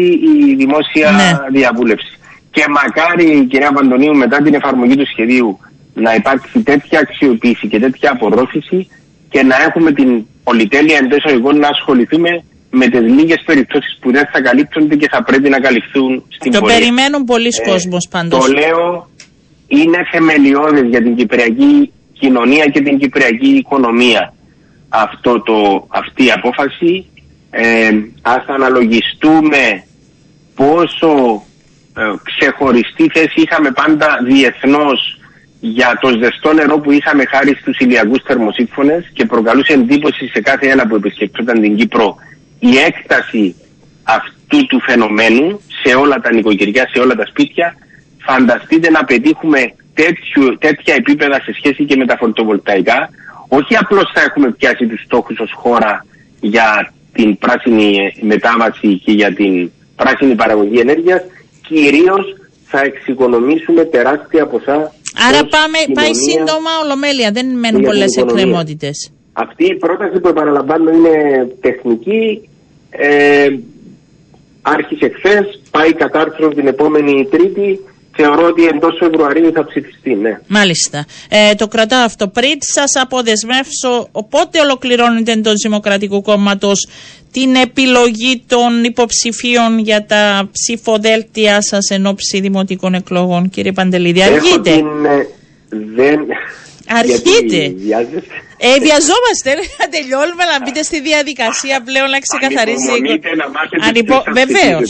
η δημόσια ναι. διαβούλευση. Και μακάρι, κυρία Παντονίου, μετά την εφαρμογή του σχεδίου να υπάρξει τέτοια αξιοποίηση και τέτοια απορρόφηση και να έχουμε την πολυτέλεια εντός εισαγωγικών να ασχοληθούμε με τις λίγες περιπτώσεις που δεν θα καλύπτονται και θα πρέπει να καλυφθούν στην Το πορεία. περιμένουν πολλοί ε, κόσμος πάντως. Το λέω, είναι θεμελιώδες για την κυπριακή κοινωνία και την κυπριακή οικονομία αυτό το, αυτή η απόφαση. Ε, ας αναλογιστούμε πόσο ε, ξεχωριστή θέση είχαμε πάντα διεθνώς για το ζεστό νερό που είχαμε χάρη στους ηλιακούς θερμοσύμφωνες και προκαλούσε εντύπωση σε κάθε ένα που επισκεπτόταν την Κύπρο η έκταση αυτού του φαινομένου σε όλα τα νοικοκυριά, σε όλα τα σπίτια. Φανταστείτε να πετύχουμε τέτοιο, τέτοια επίπεδα σε σχέση και με τα φωτοβολταϊκά. Όχι απλώς θα έχουμε πιάσει τους στόχους ως χώρα για την πράσινη μετάβαση και για την πράσινη παραγωγή ενέργειας, κυρίως θα εξοικονομήσουμε τεράστια ποσά Άρα πάμε, πάει σύντομα ολομέλεια, δεν μένουν πολλές εκκρεμότητες. Αυτή η πρόταση που επαναλαμβάνω είναι τεχνική. Ε, άρχισε χθες, πάει κατάρθρο την επόμενη Τρίτη. Θεωρώ ότι εντός Φεβρουαρίου θα ψηφιστεί, ναι. Μάλιστα. Ε, το κρατάω αυτό. Πριν σας αποδεσμεύσω, πότε ολοκληρώνεται εντός Δημοκρατικού Κόμματος την επιλογή των υποψηφίων για τα ψηφοδέλτια σας εν ώψη δημοτικών εκλογών, κύριε Παντελίδη. Αργείτε. Την, ε, δεν... Αργείτε. Ε, βιαζόμαστε να τελειώνουμε να μπείτε στη διαδικασία πλέον να ξεκαθαρίσει. Ανυπο... Βεβαίως.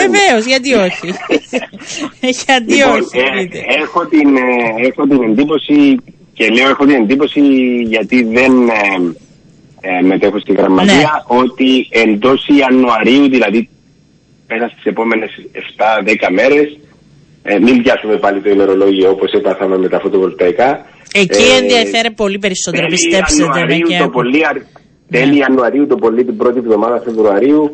Βεβαίως, γιατί όχι. γιατί λοιπόν, όχι. Ε, έχω, την, ε, έχω την εντύπωση και λέω έχω την εντύπωση γιατί δεν ε, ε, μετέχω στη γραμματεία ναι. ότι εντός Ιανουαρίου, δηλαδή μέσα στις επόμενες 7-10 μέρες, ε, μην πιάσουμε πάλι το ημερολόγιο όπως έπαθαμε με τα φωτοβολταϊκά. Εκεί ε, ενδιαφέρει πολύ περισσότερο, πιστέψτε με. Και... Το πολύ, ναι. Τέλη Ιανουαρίου, το πολύ την πρώτη εβδομάδα Φεβρουαρίου,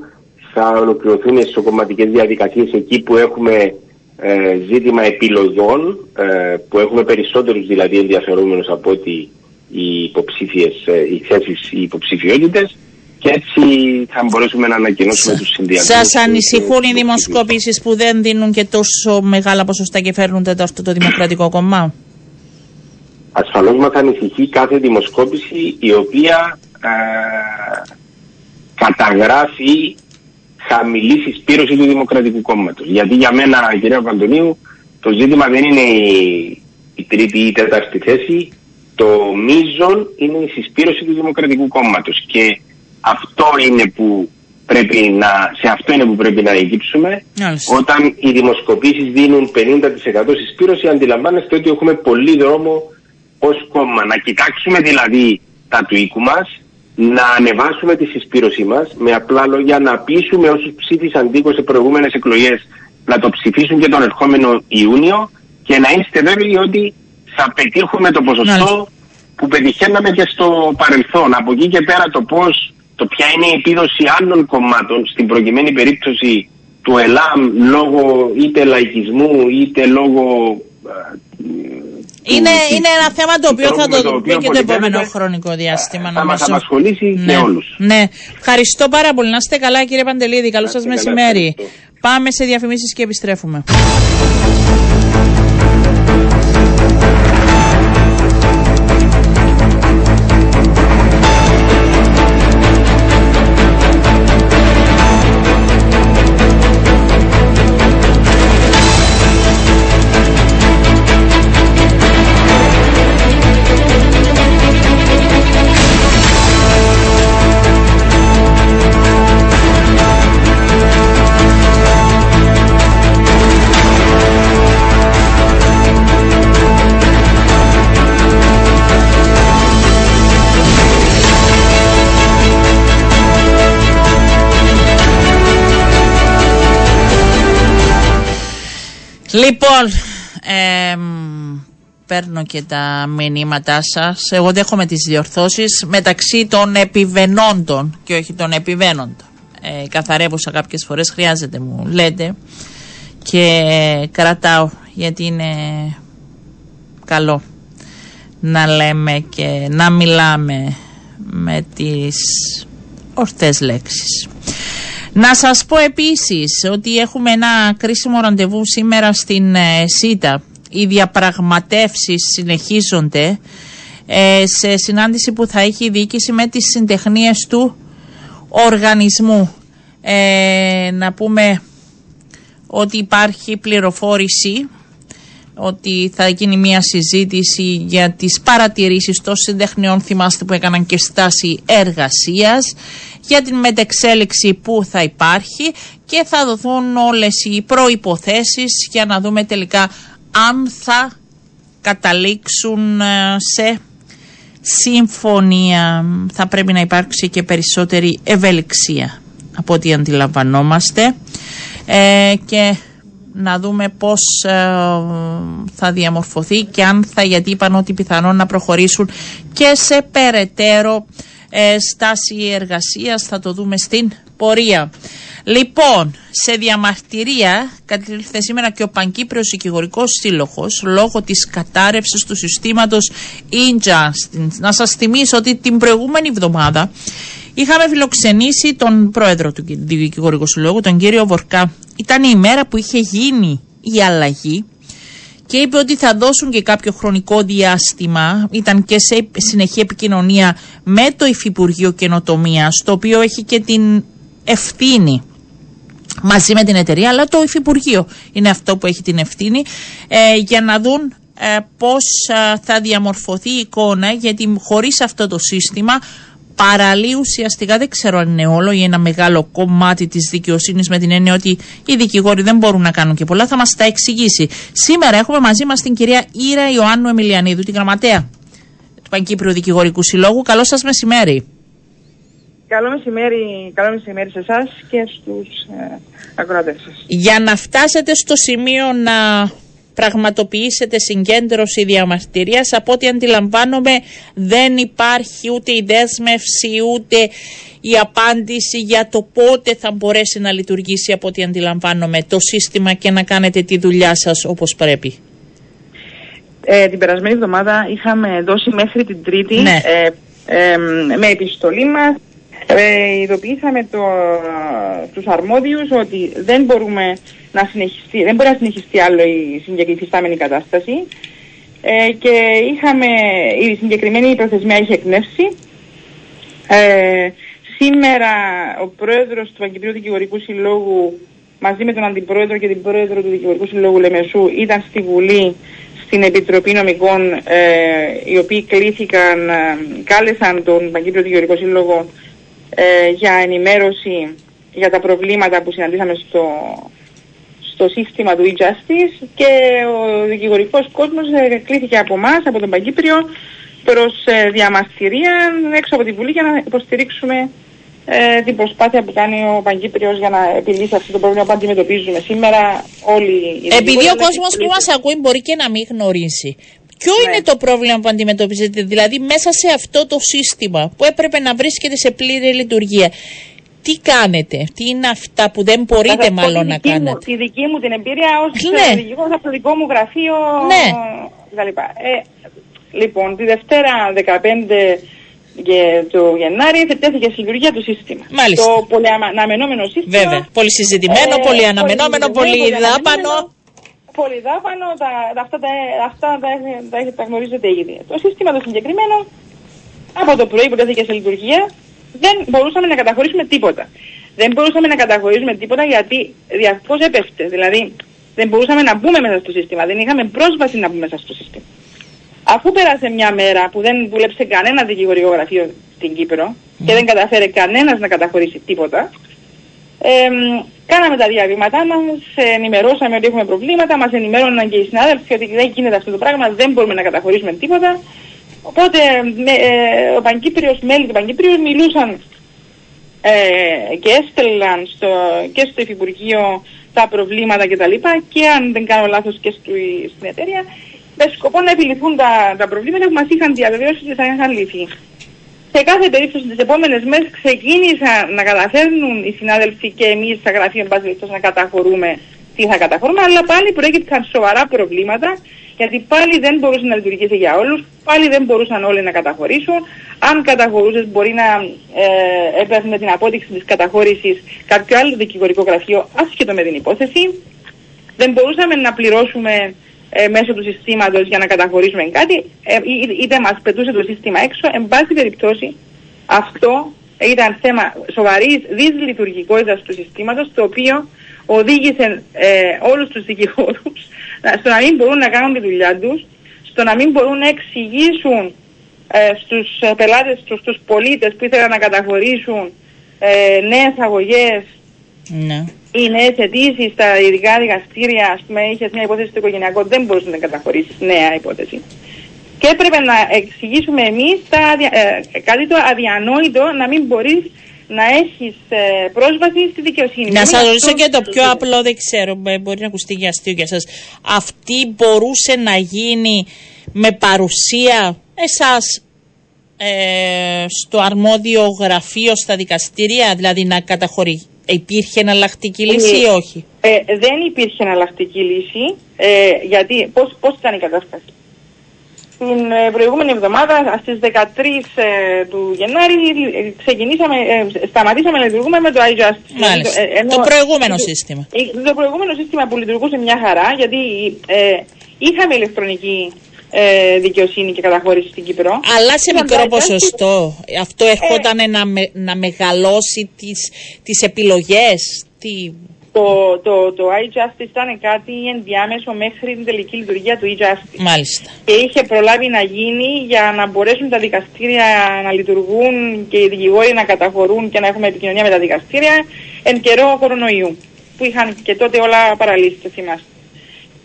θα ολοκληρωθούν οι εσωκομματικές διαδικασίες εκεί που έχουμε ε, ζήτημα επιλογών, ε, που έχουμε περισσότερους δηλαδή ενδιαφερόμενους από ότι οι υποψήφιες, ε, οι θέσεις, οι υποψηφιότητες και έτσι θα μπορέσουμε να ανακοινώσουμε τους συνδυασμούς. Σας ανησυχούν οι δημοσκόπησεις που δεν δίνουν και τόσο μεγάλα ποσοστά και φέρνουν αυτό το δημοκρατικό κομμά. Ασφαλώς μας ανησυχεί κάθε δημοσκόπηση η οποία ε, καταγράφει χαμηλή συσπήρωση του Δημοκρατικού Κόμματος. Γιατί για μένα, κυρία Παντονίου, το ζήτημα δεν είναι η, η τρίτη ή η τέταρτη θέση, το μείζον είναι η συσπήρωση του Δημοκρατικού Κόμματος και αυτό είναι που πρέπει να, σε αυτό είναι που πρέπει να εγγύψουμε. Όταν οι δημοσκοπήσεις δίνουν 50% συσπήρωση αντιλαμβάνεστε ότι έχουμε πολύ δρόμο ως κόμμα. Να κοιτάξουμε δηλαδή τα του οίκου μας, να ανεβάσουμε τη συσπήρωσή μας, με απλά λόγια να πείσουμε όσους ψήφισαν δίκο σε προηγούμενες εκλογές να το ψηφίσουν και τον ερχόμενο Ιούνιο και να είστε βέβαιοι ότι θα πετύχουμε το ποσοστό που πετυχαίναμε και στο παρελθόν. Από εκεί και πέρα το πώς, το ποια είναι η επίδοση άλλων κομμάτων, στην προκειμένη περίπτωση του ΕΛΑΜ λόγω είτε λαϊκισμού είτε λόγω είναι, είναι ένα θέμα το οποίο θα το δούμε και το επόμενο χρονικό διάστημα. Θα μας απασχολήσει ναι. και όλους. Ναι. Ευχαριστώ πάρα πολύ. Να είστε καλά, κύριε Παντελίδη. Καλό σας μεσημέρι. Πάμε σε διαφημίσεις και επιστρέφουμε. Λοιπόν, ε, παίρνω και τα μηνύματά σας. Εγώ δέχομαι τις διορθώσεις μεταξύ των επιβενόντων και όχι των επιβαίνοντων. Ε, καθαρεύουσα κάποιες φορές χρειάζεται μου λέτε και κρατάω γιατί είναι καλό να λέμε και να μιλάμε με τις ορθές λέξεις. Να σας πω επίσης ότι έχουμε ένα κρίσιμο ραντεβού σήμερα στην ε, ΣΥΤΑ. Οι διαπραγματεύσεις συνεχίζονται ε, σε συνάντηση που θα έχει η διοίκηση με τις συντεχνίες του οργανισμού. Ε, να πούμε ότι υπάρχει πληροφόρηση ότι θα γίνει μια συζήτηση για τις παρατηρήσεις των συντεχνιών θυμάστε που έκαναν και στάση εργασίας για την μετεξέλιξη που θα υπάρχει και θα δοθούν όλες οι προϋποθέσεις για να δούμε τελικά αν θα καταλήξουν σε συμφωνία. Θα πρέπει να υπάρξει και περισσότερη ευελιξία από ό,τι αντιλαμβανόμαστε ε, και να δούμε πώς ε, θα διαμορφωθεί και αν θα γιατί είπαν ότι πιθανόν να προχωρήσουν και σε περαιτέρω ε, στάση εργασίας θα το δούμε στην πορεία. Λοιπόν, σε διαμαρτυρία κατήλθε σήμερα και ο Πανκύπριος Οικηγορικός Σύλλογος λόγω της κατάρρευσης του συστήματος Injustice. Να σας θυμίσω ότι την προηγούμενη εβδομάδα είχαμε φιλοξενήσει τον πρόεδρο του Δικηγορικού Συλλόγου, τον κύριο Βορκά. Ήταν η ημέρα που είχε γίνει η αλλαγή και είπε ότι θα δώσουν και κάποιο χρονικό διάστημα. Ήταν και σε συνεχή επικοινωνία με το Υφυπουργείο Καινοτομίας, το οποίο έχει και την ευθύνη μαζί με την εταιρεία, αλλά το Υφυπουργείο είναι αυτό που έχει την ευθύνη ε, για να δουν ε, πώς ε, θα διαμορφωθεί η εικόνα γιατί χωρίς αυτό το σύστημα παραλύει ουσιαστικά δεν ξέρω αν είναι όλο ή ένα μεγάλο κομμάτι της δικαιοσύνης με την έννοια ότι οι δικηγόροι δεν μπορούν να κάνουν και πολλά θα μας τα εξηγήσει. Σήμερα έχουμε μαζί μας την κυρία Ήρα Ιωάννου Εμιλιανίδου, τη γραμματέα του Πανκύπριου Δικηγορικού Συλλόγου. Καλό σας μεσημέρι. Καλό μεσημέρι, καλό μεσημέρι σε εσάς και στους ε, ακροατές σας. Για να φτάσετε στο σημείο να πραγματοποιήσετε συγκέντρωση διαμαρτυρίας, από ό,τι αντιλαμβάνομαι δεν υπάρχει ούτε η δέσμευση ούτε η απάντηση για το πότε θα μπορέσει να λειτουργήσει από ό,τι αντιλαμβάνομαι το σύστημα και να κάνετε τη δουλειά σας όπως πρέπει. Ε, την περασμένη εβδομάδα είχαμε δώσει μέχρι την Τρίτη ναι. ε, ε, με επιστολή μας ε, ειδοποιήσαμε το, τους αρμόδιους ότι δεν μπορούμε να συνεχιστεί, δεν μπορεί να συνεχιστεί άλλο η συγκεκριμένη κατάσταση ε, και είχαμε, η συγκεκριμένη προθεσμία είχε εκνεύσει. Ε, σήμερα ο πρόεδρος του Παγκυπρίου Δικηγορικού Συλλόγου μαζί με τον αντιπρόεδρο και την πρόεδρο του Δικηγορικού Συλλόγου Λεμεσού ήταν στη Βουλή στην Επιτροπή Νομικών ε, οι οποίοι κλήθηκαν, ε, κάλεσαν τον Παγκύπριο Δικηγορικό Σύλλογο ε, για ενημέρωση για τα προβλήματα που συναντήσαμε στο, στο σύστημα του e-justice και ο δικηγορικός κόσμος ε, κλήθηκε από εμάς, από τον Παγκύπριο, προς ε, διαμαρτυρία έξω από τη Βουλή για να υποστηρίξουμε ε, την προσπάθεια που κάνει ο Παγκύπριος για να επιλύσει αυτό το πρόβλημα που αντιμετωπίζουμε σήμερα όλοι οι Επειδή ο κόσμος που μας ακούει μπορεί και να μην γνωρίζει. Ποιο ναι. είναι το πρόβλημα που αντιμετωπίζετε, δηλαδή μέσα σε αυτό το σύστημα που έπρεπε να βρίσκεται σε πλήρη λειτουργία. Τι κάνετε, τι είναι αυτά που δεν μπορείτε μάλλον να κάνετε. Μου, τη δική μου την εμπειρία ως ναι. δικηγόρος από το δικό μου γραφείο ναι. Ε, λοιπόν, τη Δευτέρα 15 και το Γενάρη θετέθηκε σε λειτουργία το σύστημα. Μάλιστα. Το πολυαναμενόμενο σύστημα. Βέβαια. Πολύ συζητημένο, ε, πολύ αναμενόμενο, πολύ δάπανο πολυδάπανο, τα, αυτά, τα, αυτά τα, τα, τα γνωρίζετε ήδη. Το σύστημα το συγκεκριμένο, από το πρωί που τέθηκε σε λειτουργία, δεν μπορούσαμε να καταχωρήσουμε τίποτα. Δεν μπορούσαμε να καταχωρήσουμε τίποτα γιατί διαρκώς έπεφτε. Δηλαδή, δεν μπορούσαμε να μπούμε μέσα στο σύστημα. Δεν είχαμε πρόσβαση να μπούμε μέσα στο σύστημα. Αφού πέρασε μια μέρα που δεν δούλεψε κανένα δικηγορικό γραφείο στην Κύπρο και δεν καταφέρε κανένας να καταχωρήσει τίποτα, ε, κάναμε τα διαβήματά μας, ενημερώσαμε ότι έχουμε προβλήματα, μας ενημέρωναν και οι συνάδελφοι ότι δεν γίνεται αυτό το πράγμα, δεν μπορούμε να καταχωρήσουμε τίποτα. Οπότε με, ε, ο Παγκύπριος, μέλη του Παγκύπριου μιλούσαν ε, και έστελναν στο, και στο Υφυπουργείο τα προβλήματα κτλ. Και, και αν δεν κάνω λάθος και στο, στην εταιρεία, με σκοπό να επιληθούν τα, τα προβλήματα που μας είχαν διαβεβαιώσει ότι θα είχαν λυθεί σε κάθε περίπτωση τις επόμενες μέρες ξεκίνησαν να καταφέρνουν οι συνάδελφοι και εμείς στα γραφεία να καταχωρούμε τι θα καταχωρούμε, αλλά πάλι προέκυψαν σοβαρά προβλήματα γιατί πάλι δεν μπορούσε να λειτουργήσει για όλους, πάλι δεν μπορούσαν όλοι να καταχωρήσουν. Αν καταχωρούσες μπορεί να ε, έπαιρνε την απόδειξη της καταχώρησης κάποιο άλλο δικηγορικό γραφείο άσχετο με την υπόθεση. Δεν μπορούσαμε να πληρώσουμε ε, μέσω του συστήματος για να καταχωρήσουμε κάτι, ε, είτε μας πετούσε το σύστημα έξω. Εν πάση περιπτώσει, αυτό ήταν θέμα σοβαρής δυσλειτουργικότητας του συστήματος, το οποίο οδήγησε ε, όλους τους δικηγόρους στο να μην μπορούν να κάνουν τη δουλειά τους, στο να μην μπορούν να εξηγήσουν ε, στους πελάτες, στους, στους πολίτες που ήθελαν να καταχωρήσουν ε, νέες αγωγές Ναι. Οι νέες αιτήσεις στα ειδικά δικαστήρια, ας πούμε, είχες μια υπόθεση στο οικογενειακό, δεν μπορούσε να την καταχωρήσει. Νέα υπόθεση. Και έπρεπε να εξηγήσουμε εμείς ε, κάτι το αδιανόητο να μην μπορείς να έχεις ε, πρόσβαση στη δικαιοσύνη. Να σας ρωτήσω και το πιο απλό, δεν ξέρω, μπορεί να ακουστεί για αστείο για σας. Αυτή μπορούσε να γίνει με παρουσία εσάς ε, στο αρμόδιο γραφείο στα δικαστήρια, δηλαδή να καταχωρεί. Υπήρχε εναλλακτική λύση ή όχι; Ε, δεν υπήρχε εναλλακτική λύση, ε, γιατί πώς, πώς ήταν η κατάσταση; Την ε, προηγούμενη εβδομάδα, στις 13 ε, του Γενάρη, ε, ξεκινήσαμε, σταματήσαμε να λειτουργούμε με το iJustice. Μάλιστα. το προηγούμενο σύστημα. Το προηγούμενο σύστημα που λειτουργούσε μια χαρά, γιατί είχαμε ηλεκτρονική δικαιοσύνη και καταχώρηση στην Κύπρο. Αλλά σε μικρό ποσοστό. Αυτό ερχόταν να, να μεγαλώσει τις, τις επιλογές. Τι... Το, το, το iJustice ήταν κάτι ενδιάμεσο μέχρι την τελική λειτουργία του e-Justice. Μάλιστα. Και είχε προλάβει να γίνει για να μπορέσουν τα δικαστήρια να λειτουργούν και οι δικηγόροι να καταχωρούν και να έχουμε επικοινωνία με τα δικαστήρια εν καιρό κορονοϊού. Που είχαν και τότε όλα παραλύσεις, το θυμάστε.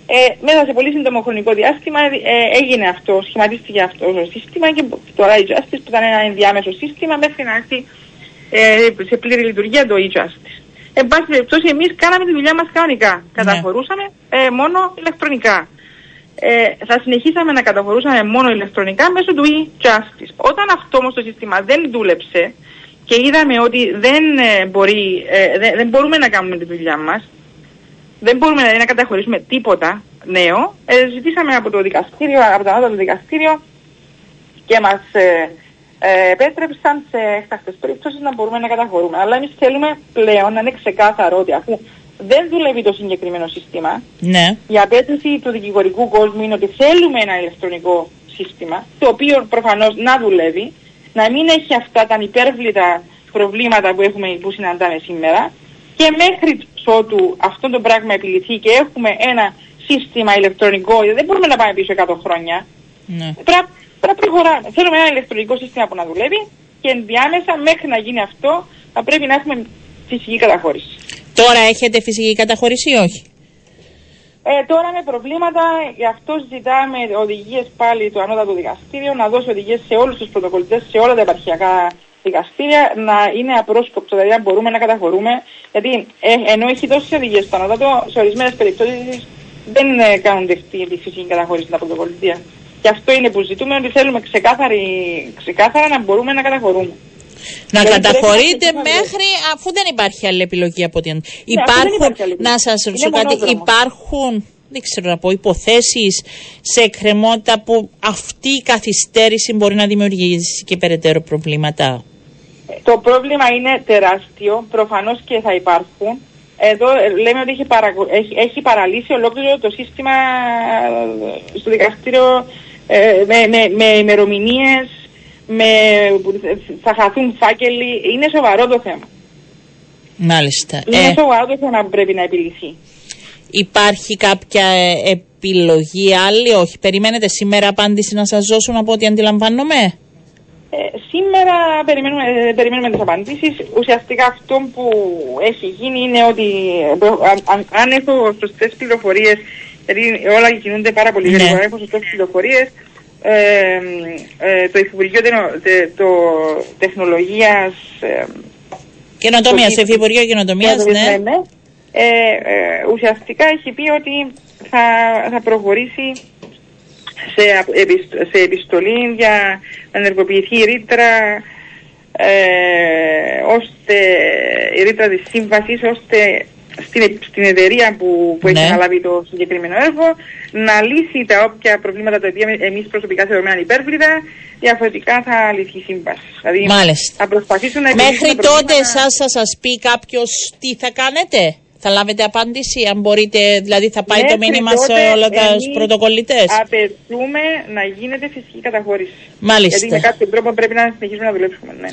Ε, μέσα σε πολύ σύντομο χρονικό διάστημα ε, έγινε αυτό, σχηματίστηκε αυτό το σύστημα και το e-Justice που ήταν ένα ενδιάμεσο σύστημα μέχρι να έρθει ε, σε πλήρη λειτουργία το e-Justice. Εν πάση περιπτώσει, εμείς κάναμε τη δουλειά μας κανονικά. Ναι. Καταχωρούσαμε ε, μόνο ηλεκτρονικά. Ε, θα συνεχίσαμε να καταχωρούσαμε μόνο ηλεκτρονικά μέσω του e-justice. Όταν αυτό όμως το σύστημα δεν δούλεψε και είδαμε ότι δεν, ε, μπορεί, ε, δεν, δεν μπορούμε να κάνουμε τη δουλειά μας, δεν μπορούμε δηλαδή, να καταχωρήσουμε τίποτα νέο, ε, ζητήσαμε από το δικαστήριο, από το ανώτατο δικαστήριο και μας ε, επέτρεψαν σε έκτακτες περιπτώσεις να μπορούμε να καταχωρούμε. Αλλά εμείς θέλουμε πλέον να είναι ξεκάθαρο ότι αφού δεν δουλεύει το συγκεκριμένο σύστημα, ναι. η απέτηση του δικηγορικού κόσμου είναι ότι θέλουμε ένα ηλεκτρονικό σύστημα, το οποίο προφανώς να δουλεύει, να μην έχει αυτά τα ανυπέρβλητα προβλήματα που, έχουμε, που συναντάμε σήμερα και μέχρι ότου αυτό το πράγμα επιληθεί και έχουμε ένα σύστημα ηλεκτρονικό, δεν μπορούμε να πάμε πίσω 100 χρόνια. Ναι. Πρέπει να προχωράμε. Θέλουμε ένα ηλεκτρονικό σύστημα που να δουλεύει και ενδιάμεσα μέχρι να γίνει αυτό θα πρέπει να έχουμε φυσική καταχώρηση. Τώρα έχετε φυσική καταχώρηση ή όχι; Ε, τώρα με προβλήματα, γι' αυτό ζητάμε οδηγίες πάλι του Ανώτατου Δικαστήριου να δώσει οδηγίες σε όλους τους πρωτοκολλητές, σε όλα τα επαρχιακά δικαστήρια, να είναι απρόσκοπτο, δηλαδή να μπορούμε να καταχωρούμε. Γιατί ε, ενώ έχει δώσει οδηγίες στο Ανώτατο, σε ορισμένες περιπτώσεις δεν ε, κάνουν δεχτή τη φυσική καταχώρηση στα πρωτοκολλητία. Και αυτό είναι που ζητούμε, ότι θέλουμε ξεκάθαρα να μπορούμε να καταχωρούμε. Να δηλαδή καταχωρείτε μέχρι αφού δεν υπάρχει άλλη επιλογή από ό,τι ναι, υπάρχουν. Να σας ρωτήσω κάτι, υπάρχουν δεν ξέρω να πω, υποθέσεις σε εκκρεμότητα που αυτή η καθυστέρηση μπορεί να δημιουργήσει και περαιτέρω προβλήματα; Το πρόβλημα είναι τεράστιο, προφανώς και θα υπάρχουν. Εδώ λέμε ότι έχει, έχει, έχει παραλύσει ολόκληρο το σύστημα ε, στο δικαστήριο ε, με, με, με ημερομηνίες, με, θα χαθούν φάκελοι. Είναι σοβαρό το θέμα. Μάλιστα. Είναι ε, σοβαρό το θέμα που πρέπει να επιληθεί. Υπάρχει κάποια επιλογή άλλη, όχι. Περιμένετε σήμερα απάντηση να σας δώσουν από ό,τι αντιλαμβάνομαι; Ε, σήμερα περιμένουμε, ε, περιμένουμε τις απαντήσεις. Ουσιαστικά αυτό που έχει γίνει είναι ότι αν, αν, αν έχω σωστές πληροφορίες Δηλαδή όλα κινούνται πάρα πολύ ναι. γρήγορα. Έχω σωστές πληροφορίες. Ε, ε, το Υφυπουργείο το, Τεχνολογίας. Ε, Καινοτομίας, το Υφυπουργείο Καινοτομίας, ναι. ναι. ναι. Ε, ε, ουσιαστικά έχει πει ότι θα, θα προχωρήσει σε, σε επιστολή για να ενεργοποιηθεί η ρήτρα ε, ώστε η ρήτρα της σύμβασης ώστε στην, στην εταιρεία που, που ναι. έχει αναλάβει το συγκεκριμένο έργο να λύσει τα όποια προβλήματα τα οποία εμείς προσωπικά θεωρούμε ανυπέρβλητα, διαφορετικά θα λυθεί η σύμβαση. Δηλαδή Μάλιστα. θα προσπαθήσουν να Μέχρι τότε εσάς θα σας πει κάποιος τι θα κάνετε; Θα λάβετε απάντηση, αν μπορείτε, δηλαδή θα πάει το μήνυμα σε όλα τα πρωτοκολλητές; Απαιτούμε να γίνεται φυσική καταχώρηση. Μάλιστα. Γιατί με κάποιο τρόπο πρέπει να συνεχίσουμε να δουλέψουμε. Ναι.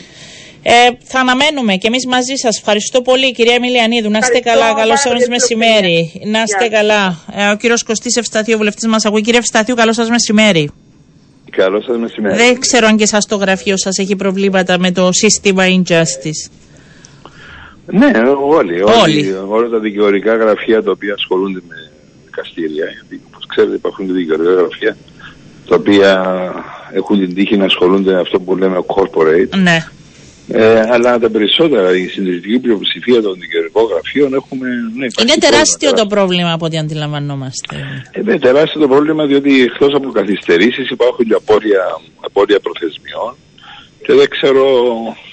Ε, θα αναμένουμε και εμείς μαζί σας. Ευχαριστώ πολύ, κυρία Εμιλιανίδου. Να είστε καλά. Καλό σας μεσημέρι. Να είστε καλά. Ε, ο κύριος Κωστής Ευσταθίου, βουλευτής μας ακούει. Κύριε Ευσταθίου, καλό σας μεσημέρι. Καλό σας μεσημέρι. Δεν ξέρω αν και εσά το γραφείο σας έχει προβλήματα με το σύστημα Injustice. Ναι, όλοι, όλοι. Όλοι. Όλα τα δικαιωρικά γραφεία τα οποία ασχολούνται με δικαστήρια. Γιατί, όπως ξέρετε, υπάρχουν δικαιωρικά γραφεία τα οποία έχουν την τύχη να ασχολούνται με αυτό που λέμε corporate. Ναι. Ε, αλλά τα περισσότερα, η συντηρητική πλειοψηφία των δικαιωρικών γραφείων έχουμε. Ναι, υπάρχει Είναι πρόβλημα, τεράστιο το τεράστιο. πρόβλημα από ό,τι αντιλαμβανόμαστε. Ε, ναι, τεράστιο το πρόβλημα διότι εκτός από καθυστερήσεις υπάρχουν και απόρρια, απόρρια προθεσμιών και δεν ξέρω,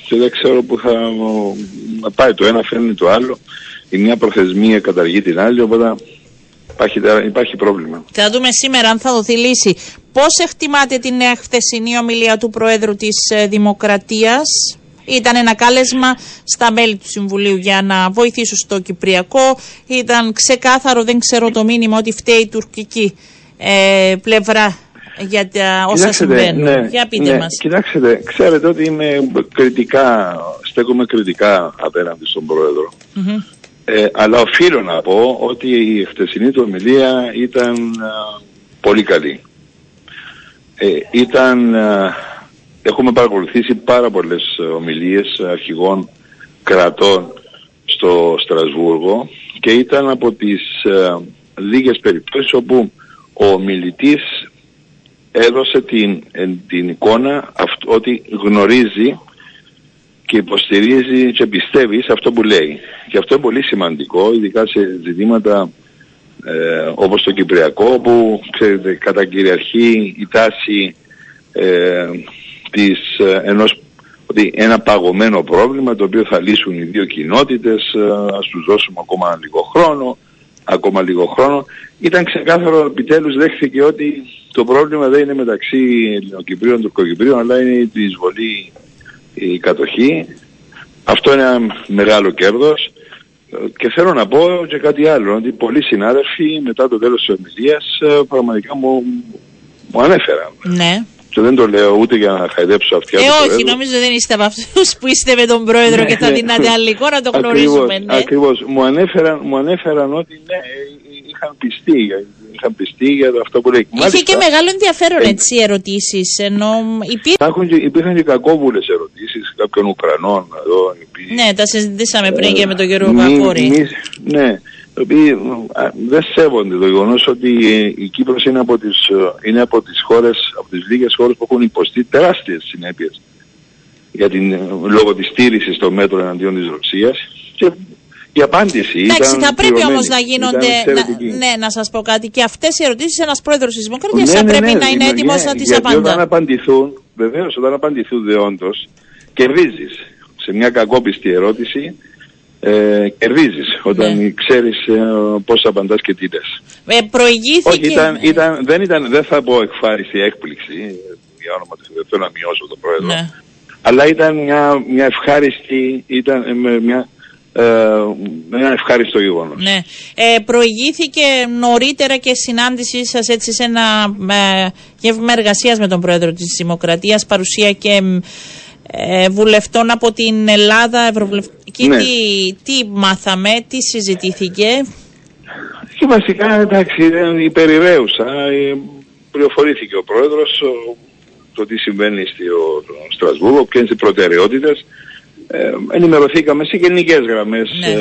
και δεν ξέρω που θα να πάει το ένα φέρνει το άλλο. Η μια προθεσμία καταργεί την άλλη, οπότε υπάρχει, τερά- υπάρχει πρόβλημα. Θα δούμε σήμερα αν θα δοθεί λύση. Πώς εκτιμάτε την νέα χθεσινή ομιλία του Προέδρου της ε, Δημοκρατίας; Ήταν ένα κάλεσμα στα μέλη του Συμβουλίου για να βοηθήσουν στο Κυπριακό. Ήταν ξεκάθαρο, δεν ξέρω το μήνυμα, ότι φταίει η τουρκική ε, πλευρά για τα όσα Κοιτάξτε, συμβαίνουν. ναι, για πείτε ναι, μας. Κοιτάξτε, ξέρετε ότι είμαι κριτικά, στέκομαι κριτικά απέναντι στον Πρόεδρο. Μμμ. Ε, αλλά οφείλω να πω ότι η χτεσινή του ομιλία ήταν α, πολύ καλή. Ε, ήταν, α, έχουμε παρακολουθήσει πάρα πολλές ομιλίες αρχηγών κρατών στο Στρασβούργο και ήταν από τις α, λίγες περιπτώσεις όπου ο ομιλητής έδωσε την, ε, την εικόνα αυτ- ότι γνωρίζει και υποστηρίζει και πιστεύει σε αυτό που λέει. Και αυτό είναι πολύ σημαντικό, ειδικά σε ζητήματα ε, όπως το Κυπριακό, όπου ξέρετε, κατά κυριαρχεί η τάση ε, της, ε, ενός ότι ένα παγωμένο πρόβλημα το οποίο θα λύσουν οι δύο κοινότητες, ε, ας τους δώσουμε ακόμα λίγο χρόνο, ακόμα λίγο χρόνο. Ήταν ξεκάθαρο, επιτέλους δέχθηκε ότι το πρόβλημα δεν είναι μεταξύ Ελληνοκυπρίων και Τουρκοκυπρίων, αλλά είναι η εισβολή η κατοχή. Αυτό είναι ένα μεγάλο κέρδος. Ε, Και θέλω να πω και κάτι άλλο, ότι πολλοί συνάδελφοι μετά το τέλος της ομιλίας ε, πραγματικά μου, μου ανέφεραν. Ναι. Και δεν το λέω ούτε για να χαϊδέψω αυτιά Ε, του όχι, Προέδρου. νομίζω δεν είστε από αυτούς που είστε με τον Πρόεδρο και θα Ναι, δίνατε ναι. αλληλικό να το Ακριβώς, γνωρίζουμε. Ναι. Ακριβώς. Μου ανέφεραν, μου ανέφεραν ότι ναι, ε, είχαν πιστεί, είχαν πιστεί για το αυτό που λέει. Είχε Μάλιστα, και μεγάλο ενδιαφέρον ε, έτσι οι ερωτήσεις, ενώ υπήρχε... Υπάρχουν και, υπήρχαν και κακόβουλες ερωτήσεις κάποιων Ουκρανών εδώ. οι οποίοι- Ναι, τα συζητήσαμε πριν και με τον κύριο Μη- Κακόρη. μη- Ναι, οι οποίοι α, δεν σέβονται το γεγονός ότι ε, η Κύπρος είναι από τις, ε, είναι από τις χώρες, από τις λίγες χώρες που έχουν υποστεί τεράστιες συνέπειες για την, ε, λόγω της στήρησης των μέτρων εναντίον της Ρωσίας και η απάντηση Εντάξει, ήταν θα πρέπει πληρωμένη, όμω να ήταν γίνονται. Να, εξαιρετική. ναι, να σας πω κάτι. Και αυτές οι ερωτήσεις ένας πρόεδρος της Δημοκρατίας Ναι, θα ναι, πρέπει ναι, να είναι ναι, έτοιμος ναι, να τις γιατί Όταν απαντά. απαντηθούν, βεβαίως, όταν απαντηθούν δεόντως, κερδίζεις. Σε μια κακόπιστη ερώτηση, ε, κερδίζεις. Όταν Ναι. ξέρεις ε, πώς απαντάς και τι λες. Ε, προηγήθηκε. Όχι, ήταν, ήταν, δεν, ήταν, δεν θα πω εκφάριστη έκπληξη, ε, για όνομα του Θεού, δεν θέλω να μειώσω τον πρόεδρο. Ναι. Αλλά ήταν μια, μια ευχάριστη, ήταν ε, με μια, ε, ένα ευχάριστο γεγονός. Ναι. Ε, προηγήθηκε νωρίτερα και συνάντησή σας έτσι σε ένα ε, γεύμα εργασίας με τον πρόεδρο της Δημοκρατίας, παρουσία και ε, βουλευτών από την Ελλάδα, Ευρωβουλευτική. Ναι. Τι, τι μάθαμε, τι συζητήθηκε; Και βασικά, εντάξει, ήταν υπερηρέουσα. Ε, Πληροφορήθηκε ο πρόεδρος ο, το τι συμβαίνει στο Στρασβούργο, ποιες είναι οι προτεραιότητες. Ε, ενημερωθήκαμε σε γενικές γραμμές Ναι. ε,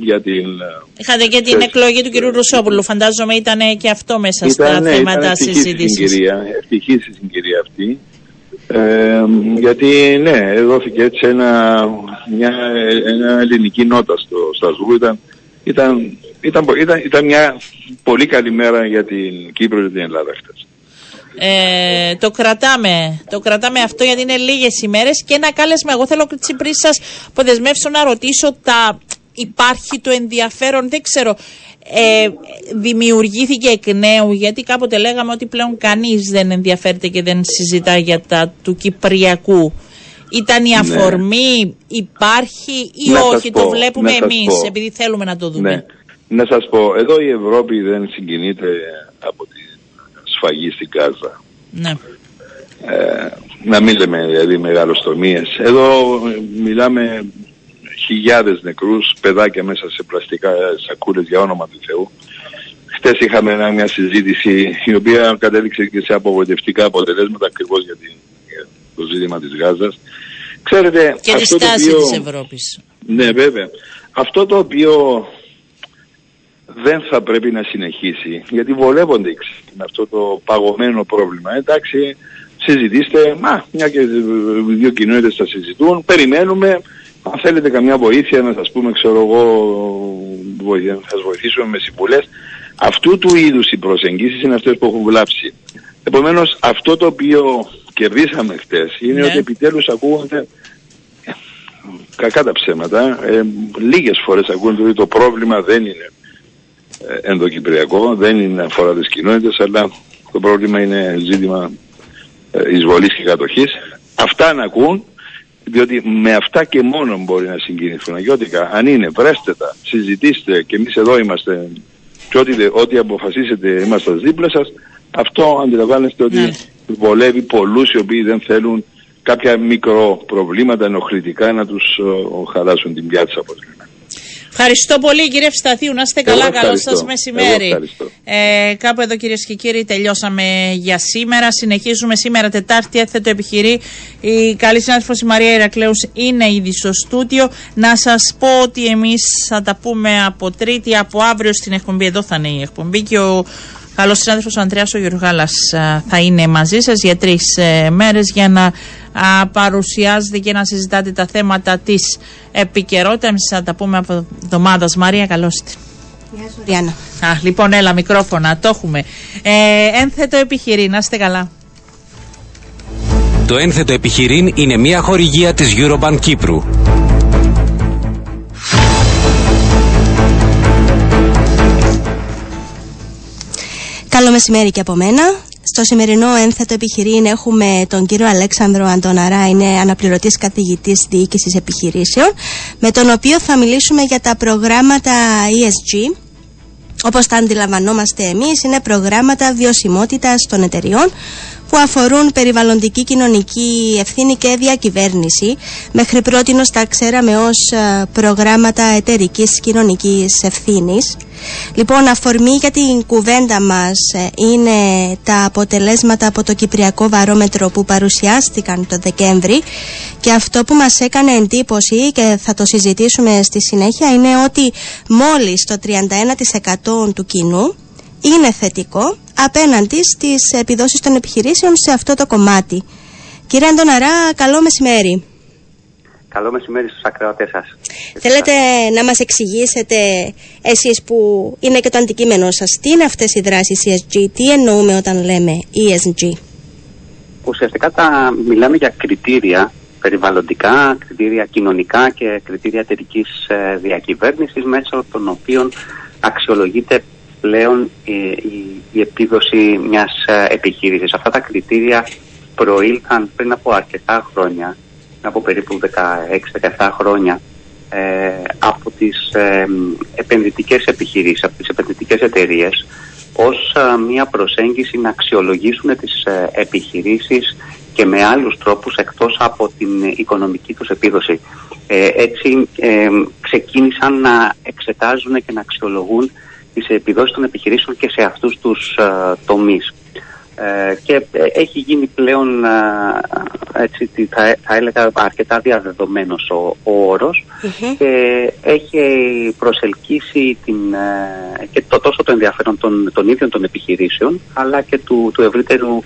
για την... ε, Είχατε και την Ξέρεις, εκλογή του κ. Ρουσόπουλου. Φαντάζομαι ήταν και αυτό μέσα στα Ήταν, ναι, θέματα ήταν ευτυχής η συζήτησης. συγκυρία, ευτυχής η συγκυρία αυτή. Ε, γιατί ναι, δόθηκε έτσι ένα, μια, ένα ελληνική νότα στο Στρασβούργο. Ήταν, ήταν, ήταν, ήταν, ήταν μια πολύ καλή μέρα για την Κύπρο και την Ελλάδα χτες. Ε, το κρατάμε. Το κρατάμε αυτό γιατί είναι λίγες ημέρες και ένα κάλεσμα. Εγώ θέλω έτσι πριν σας αποδεσμεύσω να ρωτήσω τα. Υπάρχει το ενδιαφέρον, δεν ξέρω. Ε, δημιουργήθηκε εκ νέου γιατί κάποτε λέγαμε ότι πλέον κανείς δεν ενδιαφέρεται και δεν συζητά για τα του Κυπριακού. Ήταν η αφορμή, υπάρχει ή Ναι. Να σας όχι, το πω, βλέπουμε να σας εμείς πω. επειδή θέλουμε να το δούμε. Ναι. Να σας πω, εδώ η Ευρώπη δεν συγκινείται από τη σφαγή στην Γάζα. Ναι. Ε, να μην λέμε δηλαδή μεγαλοστομίες. Εδώ ε, μιλάμε χιλιάδες νεκρούς, παιδάκια μέσα σε πλαστικά σακούλες για όνομα του Θεού. Χτες είχαμε ένα- μια συζήτηση η οποία κατέληξε και σε απογοητευτικά αποτελέσματα ακριβώς για, την- για το ζήτημα της Γάζας. Ξέρετε, Και τη αυτό το στάση οποίο- της Ευρώπης. Ναι, βέβαια. Αυτό το οποίο δεν θα πρέπει να συνεχίσει, γιατί βολεύονται με αυτό το παγωμένο πρόβλημα. Εντάξει, συζητήστε, μα, μια και δύο κοινότητες θα συζητούν, περιμένουμε, αν θέλετε καμιά βοήθεια να σας πούμε, ξέρω εγώ, να σας βοηθήσουμε με συμβουλές, αυτού του είδους οι προσεγγίσεις είναι αυτές που έχουν βλάψει. Επομένως, αυτό το οποίο κερδίσαμε χτες είναι ναι. ότι επιτέλους ακούγονται κακά τα ψέματα. Ε, λίγες φορές ακούγονται ότι το πρόβλημα δεν είναι ε, ενδοκυπριακό, δεν είναι αφορά τις κοινότητες, αλλά το πρόβλημα είναι ζήτημα ε, εισβολής και κατοχής. Αυτά να ακούν, διότι με αυτά και μόνο μπορεί να συγκινηθούν αγιώτικα. Αν είναι, βρέστε τα, συζητήστε και εμείς εδώ είμαστε και ό,τι, ό,τι αποφασίσετε είμαστε δίπλα σας, αυτό αντιλαμβάνεστε ότι ναι. βολεύει πολλούς οι οποίοι δεν θέλουν κάποια μικροπροβλήματα ενοχλητικά να τους uh, χαλάσουν την πιάτσα από Ευχαριστώ πολύ κύριε Φσταθίου. Να είστε καλά. Καλό σας μεσημέρι. Ε, κάπου εδώ κυρίες και κύριοι τελειώσαμε για σήμερα. Συνεχίζουμε σήμερα Τετάρτη. Έθετο επιχειρεί. Η καλή συνάδελφος η Μαρία Ηρακλέους είναι ήδη στο στούτιο. Να σας πω ότι εμείς θα τα πούμε από Τρίτη, από αύριο στην εκπομπή. Εδώ θα είναι η εκπομπή και ο καλός συνάδελφος Αντρέα ο Γιουργάλας θα είναι μαζί σας για τρεις ε, μέρες για να παρουσιάζετε και να συζητάτε τα θέματα της επικαιρότητας. Εμεί θα τα πούμε από εβδομάδας. Μαρία, καλώς ήρθατε. Γεια σου, Ριάννα. Α, λοιπόν, έλα, μικρόφωνα, το έχουμε. Ε, ένθετο επιχειρήν, να είστε καλά. Το ένθετο επιχειρήν είναι μια χορηγία της Eurobank Κύπρου. Καλό μεσημέρι και από μένα. Στο σημερινό ένθετο επιχειρήν έχουμε τον κύριο Αλέξανδρο Αντωναρά, είναι αναπληρωτής καθηγητής διοίκησης επιχειρήσεων, με τον οποίο θα μιλήσουμε για τα προγράμματα ESG, όπως τα αντιλαμβανόμαστε εμείς, είναι προγράμματα βιωσιμότητας των εταιριών που αφορούν περιβαλλοντική κοινωνική ευθύνη και διακυβέρνηση. Μέχρι πρώτη τα ξέραμε ως ε, προγράμματα εταιρικής κοινωνικής ευθύνης. Λοιπόν, αφορμή για την κουβέντα μας ε, είναι τα αποτελέσματα από το Κυπριακό Βαρόμετρο που παρουσιάστηκαν το Δεκέμβρη και αυτό που μας έκανε εντύπωση και θα το συζητήσουμε στη συνέχεια είναι ότι μόλις το 31% του κοινού είναι θετικό απέναντι στις επιδόσεις των επιχειρήσεων σε αυτό το κομμάτι. Κύριε Αντωναρά, καλό μεσημέρι. Καλό μεσημέρι στους ακροατές σας. Θέλετε να μας εξηγήσετε εσείς που είναι και το αντικείμενο σας, τι είναι αυτές οι δράσεις ESG, τι εννοούμε όταν λέμε ESG. Ουσιαστικά τα μιλάμε για κριτήρια περιβαλλοντικά, κριτήρια κοινωνικά και κριτήρια εταιρικής ε, διακυβέρνησης μέσω των οποίων αξιολογείται πλέον η, η, η επίδοση μιας ε, επιχείρησης. Αυτά τα κριτήρια προήλθαν πριν από αρκετά χρόνια από περίπου 16-17 χρόνια ε, από τις ε, επενδυτικές επιχειρήσεις, από τις επενδυτικές εταιρείες ως ε, μια προσέγγιση να αξιολογήσουν τις ε, επιχειρήσεις και με άλλους τρόπους εκτός από την οικονομική τους επίδοση. έτσι ξεκίνησαν να εξετάζουν και να αξιολογούν τις επιδόσεις των επιχειρήσεων και σε αυτούς τους τομείς. Ε, και ε, έχει γίνει πλέον ε, έτσι, θα, θα έλεγα αρκετά διαδεδομένος ο, ο ορος και έχει προσελκύσει την, και το, τόσο το ενδιαφέρον των, των ίδιων των επιχειρήσεων αλλά και του, του ευρύτερου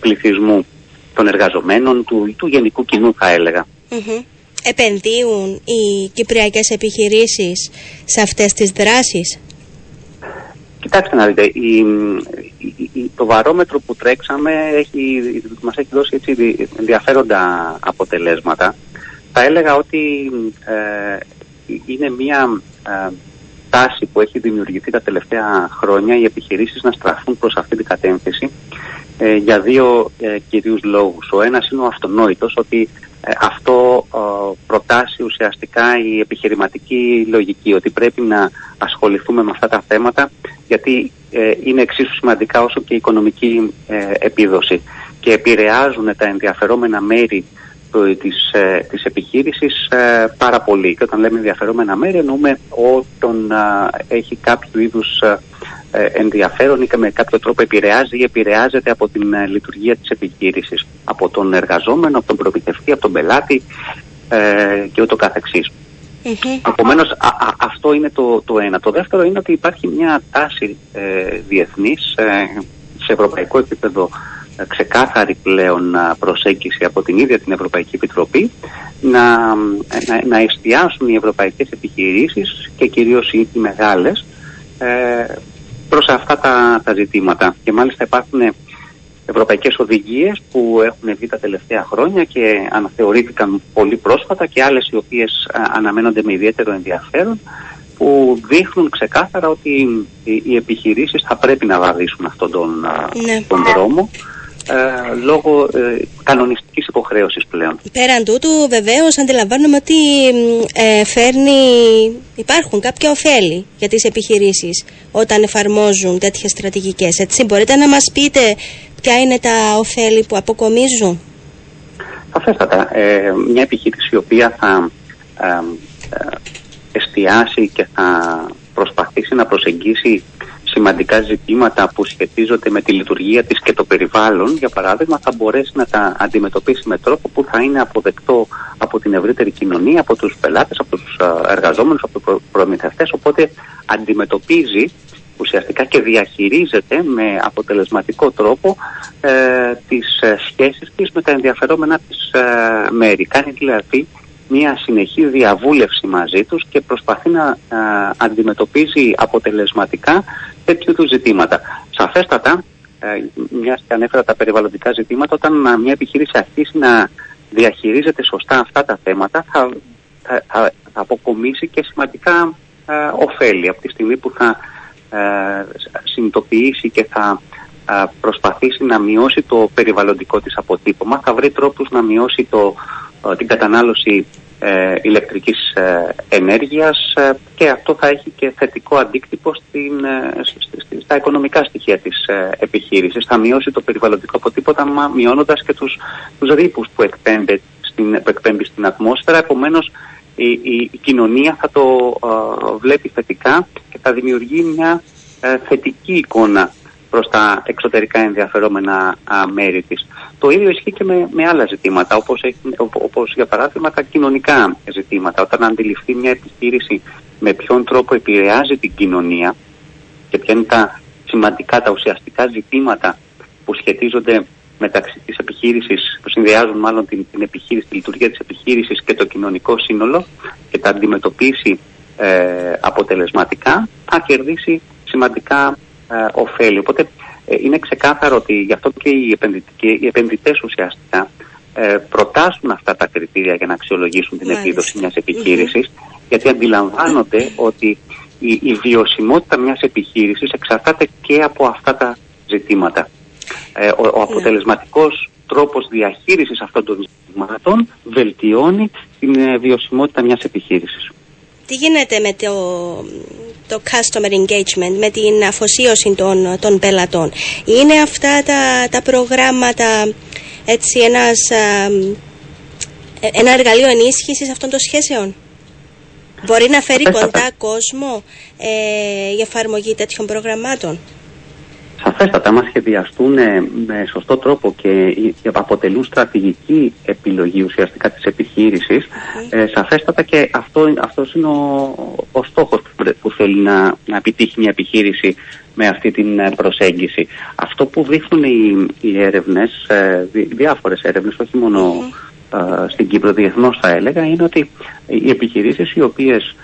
πληθυσμού των εργαζομένων, του, του γενικού κοινού θα έλεγα. Επενδύουν οι κυπριακές επιχειρήσεις σε αυτές τις δράσεις; Κοιτάξτε να δείτε, η, το βαρόμετρο που τρέξαμε έχει, μας έχει δώσει έτσι ενδιαφέροντα αποτελέσματα. Θα έλεγα ότι ε, είναι μια ε, τάση που έχει δημιουργηθεί τα τελευταία χρόνια οι επιχειρήσεις να στραφούν προς αυτή την κατεύθυνση ε, για δύο ε, κυρίους λόγους. Ο ένας είναι ο αυτονόητος ότι ε, αυτό προτάσει ουσιαστικά η επιχειρηματική λογική ότι πρέπει να ασχοληθούμε με αυτά τα θέματα γιατί ε, είναι εξίσου σημαντικά όσο και η οικονομική ε, επίδοση και επηρεάζουν τα ενδιαφερόμενα μέρη της, της επιχείρησης πάρα πολύ. Και όταν λέμε ενδιαφερόμενα μέρη εννοούμε όταν έχει κάποιο είδους ε, ενδιαφέρον ή και με κάποιο τρόπο επηρεάζει ή επηρεάζεται από την ε, λειτουργία της επιχείρησης. Από τον εργαζόμενο, από τον προμηθευτή, από τον πελάτη ε, και ούτω καθεξής. Επομένως, αυτό είναι το, το ένα. Το δεύτερο είναι ότι υπάρχει μια τάση ε, διεθνής ε, σε ευρωπαϊκό επίπεδο ε, ξεκάθαρη πλέον προσέγγιση από την ίδια την Ευρωπαϊκή Επιτροπή να, να, να εστιάσουν οι ευρωπαϊκές επιχειρήσεις και κυρίως οι, οι μεγάλες ε, προς αυτά τα, τα ζητήματα. Και μάλιστα υπάρχουν ευρωπαϊκές οδηγίες που έχουν βγει τα τελευταία χρόνια και αναθεωρήθηκαν πολύ πρόσφατα και άλλες οι οποίες αναμένονται με ιδιαίτερο ενδιαφέρον που δείχνουν ξεκάθαρα ότι οι επιχειρήσεις θα πρέπει να βαδίσουν αυτόν τον, ναι. τον δρόμο ε, λόγω ε, κανονιστικής υποχρέωσης πλέον. Πέραν τούτου βεβαίως αντιλαμβάνομαι ότι ε, φέρνει, υπάρχουν κάποια ωφέλη για τις επιχειρήσεις όταν εφαρμόζουν τέτοιες στρατηγικές. Έτσι μπορείτε να μας πείτε ποια είναι τα ωφέλη που αποκομίζουν; Σαφέστατα. Ε, μια επιχείρηση η οποία θα εστιάσει και θα προσπαθήσει να προσεγγίσει σημαντικά ζητήματα που σχετίζονται με τη λειτουργία της και το περιβάλλον, για παράδειγμα, θα μπορέσει να τα αντιμετωπίσει με τρόπο που θα είναι αποδεκτό από την ευρύτερη κοινωνία, από τους πελάτες, από τους εργαζόμενους, από τους προμηθευτές, οπότε αντιμετωπίζει ουσιαστικά και διαχειρίζεται με αποτελεσματικό τρόπο ε, τις ε, σχέσεις της με τα ενδιαφερόμενα της ε, μέρη. Κάνει δηλαδή μια συνεχή διαβούλευση μαζί τους και προσπαθεί να ε, αντιμετωπίζει αποτελεσματικά τέτοιου του ζητήματα. Σαφέστατα, ε, μιας και ανέφερα τα περιβαλλοντικά ζητήματα, όταν μια επιχείρηση αρχίσει να διαχειρίζεται σωστά αυτά τα θέματα, θα, θα, θα, αποκομίσει και σημαντικά ε, ωφέλη από τη στιγμή που θα ε, συνειδητοποιήσει και θα ε, προσπαθήσει να μειώσει το περιβαλλοντικό της αποτύπωμα, θα βρει τρόπους να μειώσει το, ε, την κατανάλωση ε, ηλεκτρικής ε, ενέργειας ε, και αυτό θα έχει και θετικό αντίκτυπο στην, στα οικονομικά στοιχεία της επιχείρησης. Θα μειώσει το περιβαλλοντικό αποτύπωμα μειώνοντας και τους, τους ρήπους που εκπέμπει στην, που εκπέμπει στην ατμόσφαιρα. Επομένως η, η, κοινωνία θα το βλέπει θετικά και θα δημιουργεί μια θετική εικόνα προς τα εξωτερικά ενδιαφερόμενα μέρη της. Το ίδιο ισχύει και με, με άλλα ζητήματα, όπως, όπως για παράδειγμα τα κοινωνικά ζητήματα. Όταν αντιληφθεί μια επιχείρηση με ποιον τρόπο επηρεάζει την κοινωνία και ποια είναι τα σημαντικά, τα ουσιαστικά ζητήματα που σχετίζονται μεταξύ της επιχείρησης, που συνδυάζουν μάλλον την, την επιχείρηση, τη λειτουργία της επιχείρησης και το κοινωνικό σύνολο και τα αντιμετωπίσει ε, αποτελεσματικά, θα κερδίσει σημαντικά ε, ωφέλη. Οπότε ε, είναι ξεκάθαρο ότι γι' αυτό και οι, οι επενδυτές ουσιαστικά ε, προτάσουν αυτά τα κριτήρια για να αξιολογήσουν την επίδοση μιας επιχειρησης γιατί αντιλαμβάνονται ότι η, η βιωσιμότητα μιας επιχείρησης εξαρτάται και από αυτά τα ζητήματα. Ε, ο, ο ναι. αποτελεσματικός τρόπος διαχείρισης αυτών των ζητημάτων βελτιώνει την ε, βιωσιμότητα μιας επιχείρησης. Τι γίνεται με το, το customer engagement, με την αφοσίωση των, των πελατών; Είναι αυτά τα, τα προγράμματα έτσι ένας, ένα εργαλείο ενίσχυσης αυτών των σχέσεων; Μπορεί να φέρει κοντά κόσμο ε, η εφαρμογή τέτοιων προγραμμάτων; Σαφέστατα, μας σχεδιαστούν ε, με σωστό τρόπο και αποτελούν στρατηγική επιλογή ουσιαστικά της επιχείρησης. Ε, σαφέστατα και αυτό, αυτός είναι ο, ο στόχος που θέλει να, να επιτύχει μια επιχείρηση με αυτή την ε, προσέγγιση. Αυτό που δείχνουν οι, οι έρευνες, ε, διάφορες έρευνες, όχι στην Κύπρο διεθνώς θα έλεγα, είναι ότι οι επιχειρήσεις οι οποίες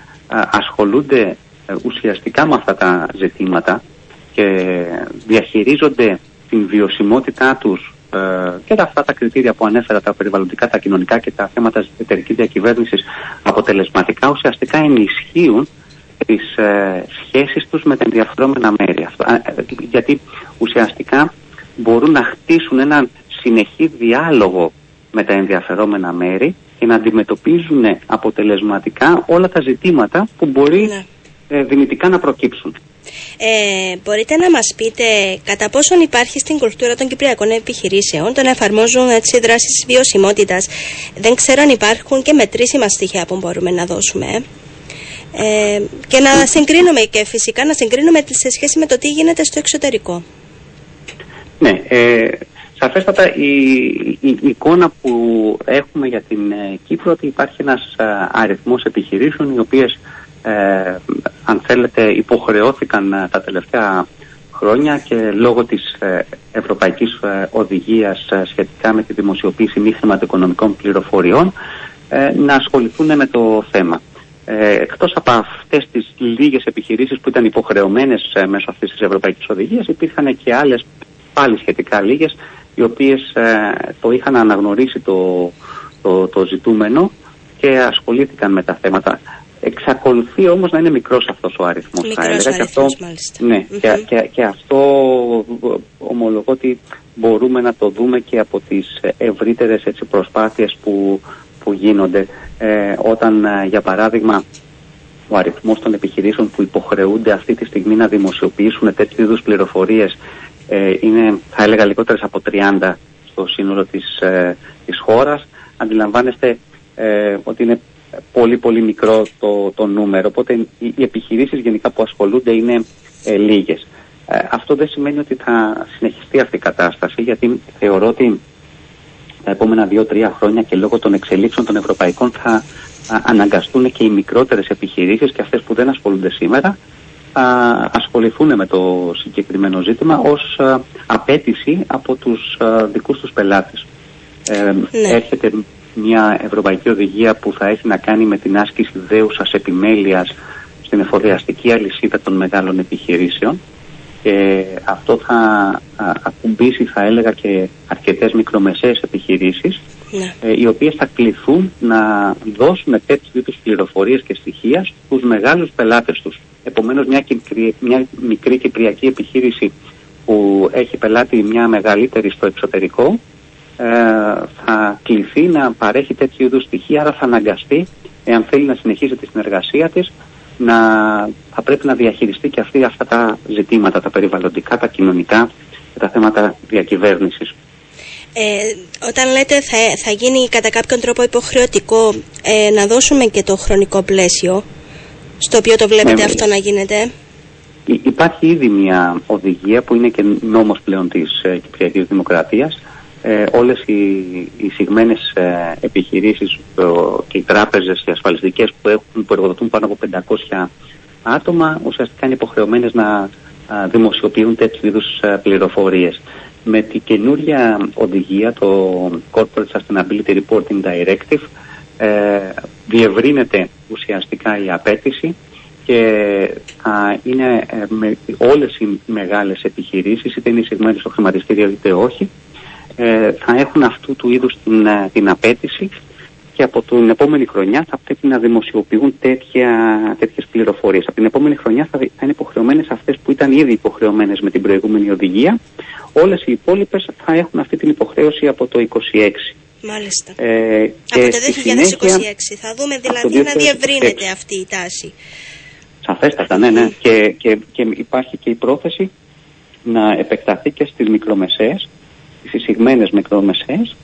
ασχολούνται ουσιαστικά με αυτά τα ζητήματα και διαχειρίζονται την βιωσιμότητά τους ε, και αυτά τα κριτήρια που ανέφερα, τα περιβαλλοντικά, τα κοινωνικά και τα θέματα εταιρικής διακυβέρνησης αποτελεσματικά ουσιαστικά ενισχύουν τις ε, σχέσεις τους με τα ενδιαφερόμενα μέρη. Αυτό, ε, γιατί ουσιαστικά μπορούν να χτίσουν έναν συνεχή διάλογο με τα ενδιαφερόμενα μέρη και να αντιμετωπίζουν αποτελεσματικά όλα τα ζητήματα που μπορεί ναι. ε, δυνητικά να προκύψουν. Ε, μπορείτε να μας πείτε κατά πόσον υπάρχει στην κουλτούρα των κυπριακών επιχειρήσεων το να εφαρμόζουν έτσι δράσεις βιωσιμότητας. Δεν ξέρω αν υπάρχουν και μετρήσιμα στοιχεία που μπορούμε να δώσουμε. Ε, και να συγκρίνουμε και φυσικά να συγκρίνουμε σε σχέση με το τι γίνεται στο εξωτερικό. Ναι, ε, Σαφέστατα η, η, εικόνα που έχουμε για την ε, Κύπρο ότι υπάρχει ένας ε, αριθμός επιχειρήσεων οι οποίες ε, αν θέλετε υποχρεώθηκαν τα τελευταία χρόνια και λόγω της ευρωπαϊκής οδηγίας σχετικά με τη δημοσιοποίηση μη χρηματοοικονομικών πληροφοριών να ασχοληθούν με το θέμα. Ε, εκτός από αυτές τις λίγες επιχειρήσεις που ήταν υποχρεωμένες μέσω αυτής της ευρωπαϊκής οδηγίας υπήρχαν και άλλες πάλι σχετικά λίγες οι οποίες ε, το είχαν αναγνωρίσει το, το, το ζητούμενο και ασχολήθηκαν με τα θέματα. Εξακολουθεί όμως να είναι μικρός αυτός ο αριθμός. Μικρός αριθμός, και αυτό, μάλιστα. Ναι, και, και, και αυτό ομολογώ ότι μπορούμε να το δούμε και από τις ευρύτερες έτσι, προσπάθειες που, που γίνονται. Ε, όταν, ε, για παράδειγμα, ο αριθμός των επιχειρήσεων που υποχρεούνται αυτή τη στιγμή να δημοσιοποιήσουν τέτοιου είδους πληροφορίες ε, είναι θα έλεγα λιγότερες από 30 στο σύνολο της, ε, της χώρας. Αντιλαμβάνεστε ε, ότι είναι πολύ πολύ μικρό το, το νούμερο, οπότε οι, οι επιχειρήσεις γενικά που ασχολούνται είναι ε, λίγες. Ε, αυτό δεν σημαίνει ότι θα συνεχιστεί αυτή η κατάσταση, γιατί θεωρώ ότι τα επόμενα δύο-τρία χρόνια και λόγω των εξελίξεων των ευρωπαϊκών θα αναγκαστούν και οι μικρότερες επιχειρήσεις και αυτές που δεν ασχολούνται σήμερα ασχοληθούν με το συγκεκριμένο ζήτημα ως απέτηση από τους δικούς τους πελάτες. Ε, ναι. Έρχεται μια ευρωπαϊκή οδηγία που θα έχει να κάνει με την άσκηση δέουσας επιμέλειας στην εφοδιαστική αλυσίδα των μεγάλων επιχειρήσεων και αυτό θα ακουμπήσει θα έλεγα και αρκετές μικρομεσαίες επιχειρήσεις ναι. ε, οι οποίες θα κληθούν να δώσουν τέτοιου είδους πληροφορίες και στοιχεία στους μεγάλους πελάτες τους. Επομένως μια, μια μικρή κυπριακή επιχείρηση που έχει πελάτη μια μεγαλύτερη στο εξωτερικό ε, θα κληθεί να παρέχει τέτοιου είδους στοιχεία, άρα θα αναγκαστεί, εάν θέλει να συνεχίσει τη συνεργασία της, να, θα πρέπει να διαχειριστεί και αυτή αυτά τα ζητήματα, τα περιβαλλοντικά, τα κοινωνικά και τα θέματα διακυβέρνησης. Ε, όταν λέτε θα, θα γίνει κατά κάποιον τρόπο υποχρεωτικό ε, να δώσουμε και το χρονικό πλαίσιο στο οποίο το βλέπετε ναι, αυτό να γίνεται; Υπάρχει ήδη μια οδηγία που είναι και νόμος πλέον της ε, Κυπριακής Δημοκρατίας. Ε, όλες οι, οι συγμένες ε, επιχειρήσεις ε, και οι τράπεζες οι ασφαλιστικές που, έχουν, που εργοδοτούν πάνω από 500 άτομα ουσιαστικά είναι υποχρεωμένες να δημοσιοποιούν τέτοιου είδους πληροφορίες. Με την καινούρια οδηγία, το Corporate Sustainability Reporting Directive, ε, διευρύνεται ουσιαστικά η απέτηση και θα είναι ε, με όλες οι μεγάλες επιχειρήσεις, είτε είναι εισηγμένες στο χρηματιστήριο είτε όχι, ε, θα έχουν αυτού του είδους την, ε, την απέτηση και από την επόμενη χρονιά θα πρέπει να δημοσιοποιούν τέτοια, τέτοιες πληροφορίες. Από την επόμενη χρονιά θα, θα είναι υποχρεωμένες αυτές που ήταν ήδη υποχρεωμένες με την προηγούμενη οδηγία. Όλες οι υπόλοιπες θα έχουν αυτή την υποχρέωση από το 26. Μάλιστα. Ε, από το 2026 θα δούμε δηλαδή να διευρύνεται αυτή η τάση. Σαφέστατα, ναι, ναι. Και, και, και υπάρχει και η πρόθεση να επεκταθεί και στις μικρομεσαίες, στις εισηγμένες μικρομεσαίες,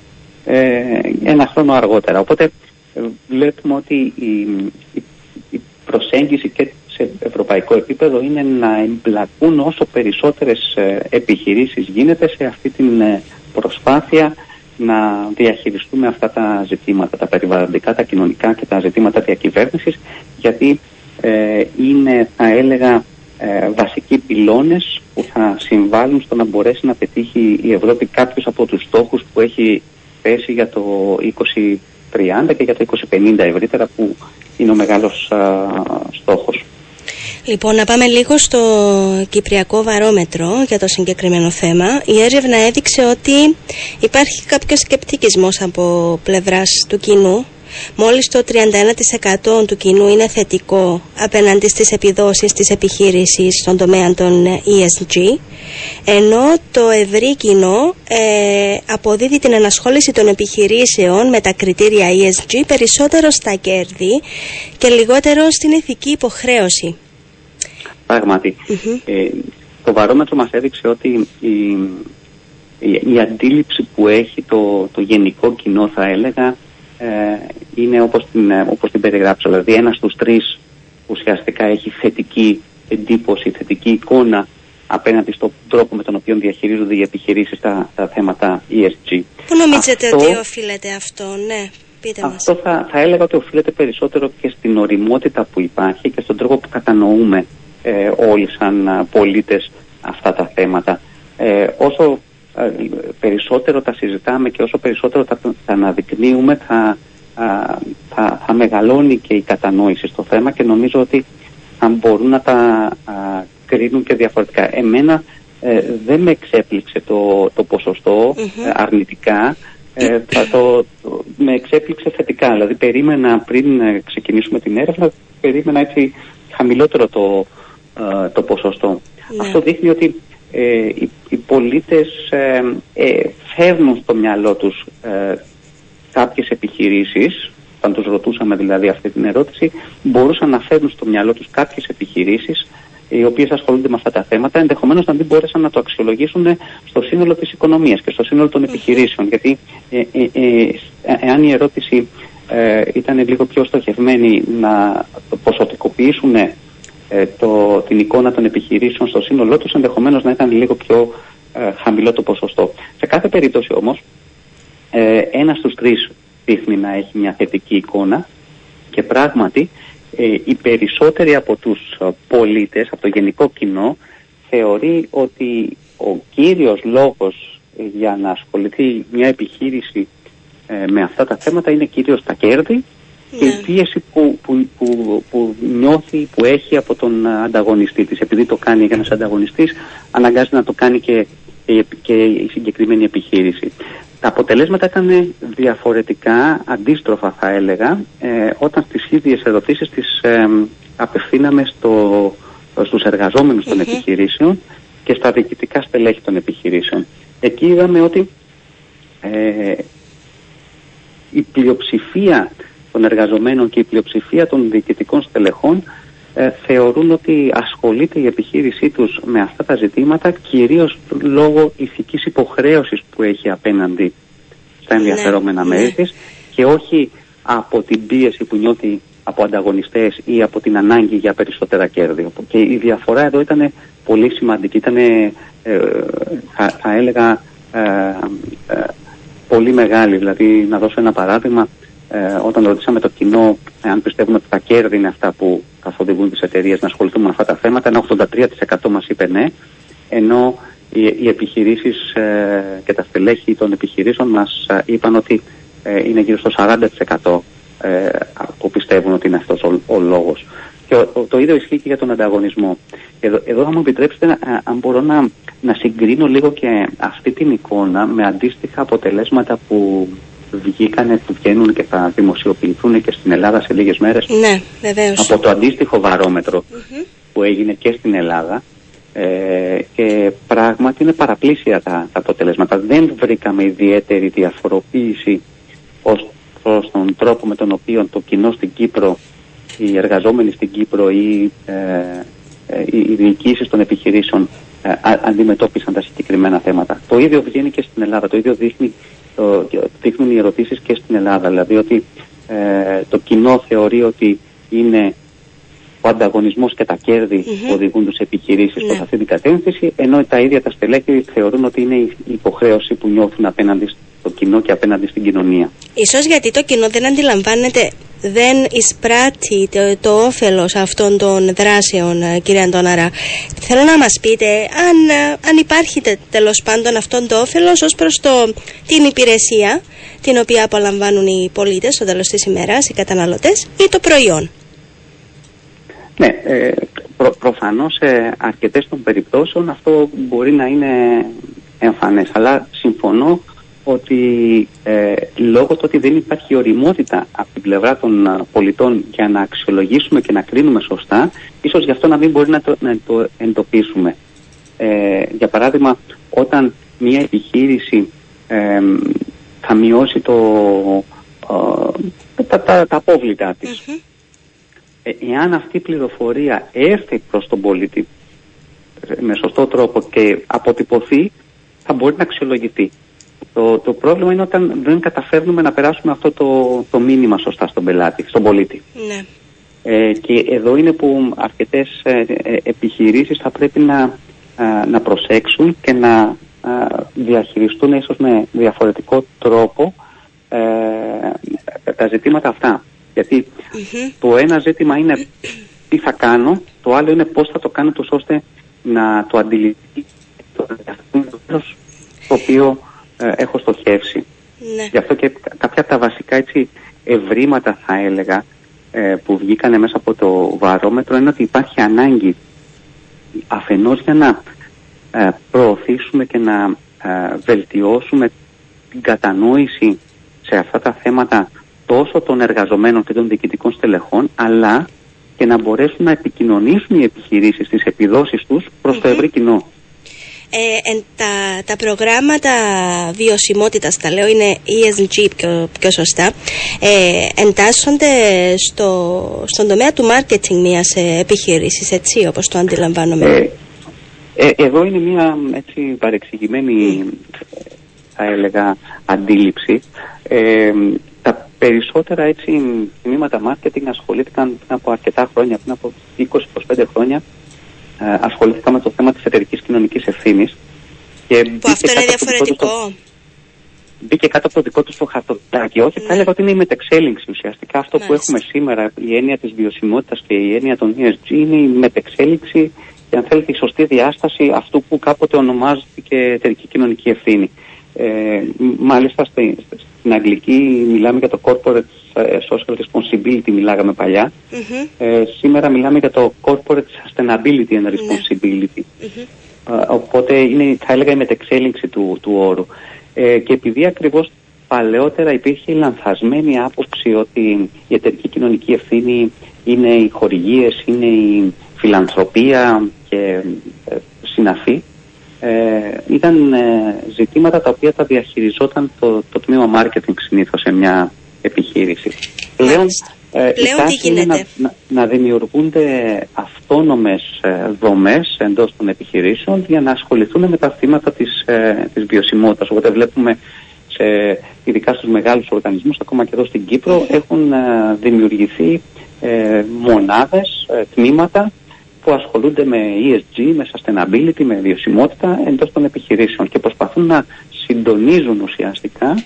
ε, ένα χρόνο αργότερα. Οπότε ε, βλέπουμε ότι η, η, η, προσέγγιση και σε ευρωπαϊκό επίπεδο είναι να εμπλακούν όσο περισσότερες ε, επιχειρήσεις γίνεται σε αυτή την ε, προσπάθεια να διαχειριστούμε αυτά τα ζητήματα, τα περιβαλλοντικά, τα κοινωνικά και τα ζητήματα διακυβέρνησης, γιατί ε, είναι, θα έλεγα, ε, βασικοί πυλώνες που θα συμβάλλουν στο να μπορέσει να πετύχει η Ευρώπη κάποιους από τους στόχους που έχει θέσει για το 2030 και για το 2050 ευρύτερα που είναι ο μεγάλος α, στόχος. Λοιπόν, να πάμε λίγο στο Κυπριακό Βαρόμετρο για το συγκεκριμένο θέμα. Η έρευνα έδειξε ότι υπάρχει κάποιος σκεπτικισμός από πλευράς του κοινού. Μόλις το 31% του κοινού είναι θετικό απέναντι στις επιδόσεις της επιχείρησης στον τομέα των ESG, ενώ το ευρύ κοινό ε, αποδίδει την ανασχόληση των επιχειρήσεων με τα κριτήρια ESG περισσότερο στα κέρδη και λιγότερο στην ηθική υποχρέωση. Πράγματι. Ε, το βαρόμετρο μας έδειξε ότι η, η, αντίληψη που έχει το, το γενικό κοινό θα έλεγα ε, είναι όπως την, ε, όπως την περιγράψω. Δηλαδή ένας στους τρεις ουσιαστικά έχει θετική εντύπωση, θετική εικόνα απέναντι στον τρόπο με τον οποίο διαχειρίζονται οι επιχειρήσεις τα, τα θέματα ESG. Πού νομίζετε αυτό, ότι οφείλεται αυτό, ναι. Πείτε μας. Αυτό θα, θα έλεγα ότι οφείλεται περισσότερο και στην οριμότητα που υπάρχει και στον τρόπο που κατανοούμε ε, όλοι σαν πολίτες αυτά τα θέματα. Ε, όσο ε, περισσότερο τα συζητάμε και όσο περισσότερο τα, τα αναδεικνύουμε θα, θα, θα μεγαλώνει και η κατανόηση στο θέμα και νομίζω ότι θα μπορούν να τα α, κρίνουν και διαφορετικά. Εμένα ε, δεν με εξέπληξε το, το ποσοστο ε, αρνητικά, ε, θα το, με εξέπληξε θετικά. Δηλαδή περίμενα πριν ξεκινήσουμε την έρευνα, περίμενα έτσι χαμηλότερο το, το ποσοστό. Ναι. Αυτό δείχνει ότι οι, οι πολίτες φέρνουν στο μυαλό τους κάποιες επιχειρήσεις, όταν τους ρωτούσαμε δηλαδή αυτή την ερώτηση, μπορούσαν να φέρνουν στο μυαλό τους κάποιες επιχειρήσεις οι οποίες ασχολούνται με αυτά τα θέματα, ενδεχομένως να μην μπόρεσαν να το αξιολογήσουν στο σύνολο της οικονομίας και στο σύνολο των επιχειρήσεων. Γιατί ε, ε, ε, εάν η ερώτηση ε, ήταν λίγο πιο στοχευμένη να ποσοτικοποιήσουν το, την εικόνα των επιχειρήσεων στο σύνολό τους, ενδεχομένως να ήταν λίγο πιο χαμηλό το ποσοστό. Σε κάθε περίπτωση όμως, ε, ένας στους τρεις δείχνει να έχει μια θετική εικόνα και πράγματι ε, οι περισσότεροι από τους ε, πολίτες, από το γενικό κοινό, θεωρεί ότι ο κύριος λόγος για να ασχοληθεί μια επιχείρηση ε, με αυτά τα θέματα είναι κυρίως τα κέρδη και η ναι. πίεση που, που, που, που νιώθει, που έχει από τον ανταγωνιστή της. Επειδή το κάνει ένας ανταγωνιστής, αναγκάζεται να το κάνει και, και η συγκεκριμένη επιχείρηση. Τα αποτελέσματα ήταν διαφορετικά, αντίστροφα θα έλεγα, ε, όταν στις ίδιες ερωτήσεις τις ε, απευθύναμε στο, στους εργαζόμενους των επιχειρήσεων και στα διοικητικά στελέχη των επιχειρήσεων. Εκεί είδαμε ότι ε, η πλειοψηφία των εργαζομένων και η πλειοψηφία των διοικητικών στελεχών ε, θεωρούν ότι ασχολείται η επιχείρησή τους με αυτά τα ζητήματα κυρίως λόγω ηθικής υποχρέωσης που έχει απέναντι στα ενδιαφερόμενα ναι, μέρη ναι. της και όχι από την πίεση που νιώθει από ανταγωνιστές ή από την ανάγκη για περισσότερα κέρδη. Και η διαφορά εδώ ήταν πολύ σημαντική. Ήταν, ε, θα, θα, έλεγα, ε, ε, πολύ μεγάλη. Δηλαδή, να δώσω ένα παράδειγμα, ε, όταν ρωτήσαμε το κοινό αν πιστεύουν ότι τα κέρδη είναι αυτά που καθοδηγούν τις εταιρείες να ασχοληθούν με αυτά τα θέματα, ένα 83% μας είπε ναι, ενώ οι, οι επιχειρήσεις ε, και τα στελέχη των επιχειρήσεων μας ε, είπαν ότι είναι γύρω στο 40% που πιστεύουν ότι είναι αυτός ο, ο λόγος. Και το ίδιο ισχύει και για τον ανταγωνισμό. Εδώ, εδώ θα μου επιτρέψετε, αν μπορώ να, να συγκρίνω λίγο και αυτή την εικόνα με αντίστοιχα αποτελέσματα που βγήκανε, που βγαίνουν και θα δημοσιοποιηθούν και στην Ελλάδα σε λίγες μέρες ναι, βεβαίως. από το αντίστοιχο που έγινε και στην Ελλάδα ε, και πράγματι είναι παραπλήσια τα, τα αποτελέσματα. Δεν βρήκαμε ιδιαίτερη διαφοροποίηση ως προς τον τρόπο με τον οποίο το κοινό στην Κύπρο, οι εργαζόμενοι στην Κύπρο ή ε, ε οι διοικήσεις των επιχειρήσεων ε, αντιμετώπισαν τα συγκεκριμένα θέματα. Το ίδιο βγαίνει και στην Ελλάδα, το ίδιο δείχνει το, δείχνουν οι ερωτήσεις και στην Ελλάδα. Δηλαδή ότι ε, το κοινό θεωρεί ότι είναι ο ανταγωνισμός και τα κέρδη mm-hmm. που οδηγούν τους επιχειρήσεις ναι. προς αυτή την κατεύθυνση, ενώ τα ίδια τα στελέχη θεωρούν ότι είναι η υποχρέωση που νιώθουν απέναντι στο κοινό και απέναντι στην κοινωνία. Ίσως γιατί το κοινό δεν αντιλαμβάνεται, δεν εισπράττει το, το όφελος αυτών των δράσεων, ε, κύριε Αντώναρα. Θέλω να μας πείτε αν, ε, αν υπάρχει τέλος πάντων αυτόν το όφελος ως προς το, την υπηρεσία την οποία απολαμβάνουν οι πολίτες στο τέλος της ημέρας, οι καταναλωτές ή το προϊόν. Ναι, ε, προ, προφανώς σε αρκετές των περιπτώσεων αυτό μπορεί να είναι εμφανές, αλλά συμφωνώ ότι ε, λόγω του ότι δεν υπάρχει οριμότητα από την πλευρά των ε, πολιτών για να αξιολογήσουμε και να κρίνουμε σωστά, ίσως γι' αυτό να μην μπορεί να το, να το εντοπίσουμε. Ε, για παράδειγμα, όταν μια επιχείρηση ε, θα μειώσει το, τα, τα, τα απόβλητά της, ε, εάν αυτή η πληροφορία έρθει προς τον πολίτη με σωστό τρόπο και αποτυπωθεί, θα μπορεί να αξιολογηθεί. Το, το πρόβλημα είναι όταν δεν καταφέρνουμε να περάσουμε αυτό το, το μήνυμα σωστά στον πελάτη, στον πολίτη. Ναι. Ε, και εδώ είναι που αρκετές ε, ε επιχειρήσεις θα πρέπει να να προσέξουν και να διαχειριστούν ίσως με διαφορετικό τρόπο ε, τα ζητήματα αυτά. το ένα ζήτημα είναι τι θα κάνω, το άλλο είναι πώς θα το κάνω τόσο ώστε να το αντιληφθεί το το οποίο ε, έχω στοχεύσει. Ναι. Γι' αυτό και κάποια από τα βασικά έτσι, ευρήματα θα έλεγα ε, που βγήκανε μέσα από το βαρόμετρο είναι ότι υπάρχει ανάγκη αφενός για να ε, προωθήσουμε και να ε, βελτιώσουμε την κατανόηση σε αυτά τα θέματα τόσο των εργαζομένων και των διοικητικών στελεχών αλλά και να μπορέσουν να επικοινωνήσουν οι επιχειρήσεις τις επιδόσεις τους προς το ευρύ κοινό. Ε, τα, τα προγράμματα βιωσιμότητας, τα λέω είναι ESG πιο, πιο σωστά, ε, εντάσσονται στο, στον τομέα του marketing μιας ε, επιχείρησης, έτσι όπως το αντιλαμβάνομαι. Ε, ε, εδώ είναι μια έτσι παρεξηγημένη θα έλεγα αντίληψη. Ε, τα περισσότερα έτσι τμήματα marketing ασχολήθηκαν πριν από αρκετά χρόνια, πριν από 20-25 χρόνια ε, ασχολήθηκαν με το θέμα της εταιρικής κοινωνικής ευθύνης. Και που αυτό είναι διαφορετικό. μπήκε κάτω από το δικό τους το χαρτοτάκι. Όχι, θα ναι. έλεγα ότι είναι η μετεξέλιξη ουσιαστικά. Αυτό που έχουμε σήμερα, η έννοια της βιωσιμότητας και η έννοια των ESG είναι η μετεξέλιξη και αν θέλετε η σωστή διάσταση αυτού που κάποτε ονομάζεται εταιρική κοινωνική ευθύνη. Ε, μάλιστα στην, στην αγγλική μιλάμε για το corporate ε, social responsibility μιλάγαμε Ε, σήμερα μιλάμε για το corporate sustainability and ναι. responsibility. Ε, οπότε είναι θα έλεγα η μετεξέλιξη του, του όρου. Ε, και επειδή ακριβώς παλαιότερα υπήρχε η λανθασμένη άποψη ότι η εταιρική κοινωνική ευθύνη είναι οι χορηγίες, είναι η φιλανθρωπία και ε, συναφή, ε, ήταν ε, ζητήματα τα οποία τα διαχειριζόταν το, το τμήμα marketing συνήθως σε μια επιχείρηση. Πλέον, ε, Πλέον τι γίνεται. Να, να, δημιουργούνται αυτόνομες ε, δομές εντός των επιχειρήσεων για να ασχοληθούν με τα θύματα της, ε, της βιωσιμότητας. Οπότε βλέπουμε σε, ειδικά στους μεγάλους οργανισμούς, ακόμα και εδώ στην Κύπρο, έχουν ε, δημιουργηθεί ε, μονάδες, τμήματα που ασχολούνται με ESG, με sustainability, με βιωσιμότητα εντός των επιχειρήσεων και προσπαθούν να συντονίζουν ουσιαστικά ε,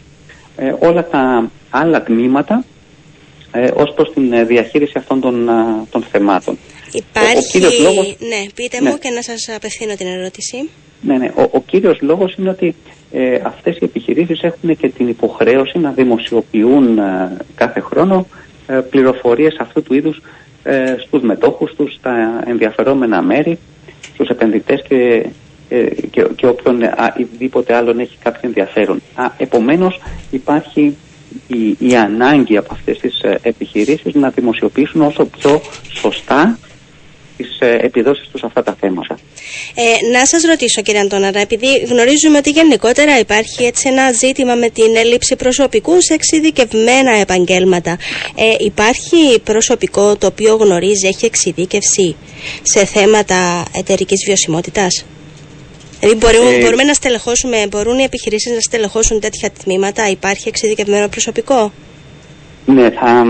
όλα τα άλλα τμήματα ε, ως προς την ε, διαχείριση αυτών των, των θεμάτων. Υπάρχει... Ο, λόγος... Ναι, πείτε μου ναι. και να σας απευθύνω την ερώτηση. Ναι, ναι. Ο, ο κύριος λόγος είναι ότι ε, αυτές οι επιχειρήσεις έχουν και την υποχρέωση να δημοσιοποιούν κάθε χρόνο ε, πληροφορίες αυτού του είδους ε, στους μετόχους τους, στα ενδιαφερόμενα μέρη, στους επενδυτές και, ε, και, και όποιον οτιδήποτε άλλον έχει κάποιο ενδιαφέρον. Α, επομένως υπάρχει η, η ανάγκη από αυτές τις ε, επιχειρήσεις να δημοσιοποιήσουν όσο πιο σωστά τις ε, επιδόσεις τους σε αυτά τα θέματα. Ε, να σας ρωτήσω κύριε Αντώναρα, επειδή γνωρίζουμε ότι γενικότερα υπάρχει έτσι ένα ζήτημα με την έλλειψη προσωπικού σε εξειδικευμένα επαγγέλματα. Ε, υπάρχει προσωπικό το οποίο γνωρίζει, έχει εξειδίκευση σε θέματα εταιρικής βιωσιμότητας; Δηλαδή μπορούμε, ε, μπορούμε να στελεχώσουμε, μπορούν οι επιχειρήσεις να στελεχώσουν τέτοια τμήματα, υπάρχει εξειδικευμένο προσωπικό; Ναι, θα,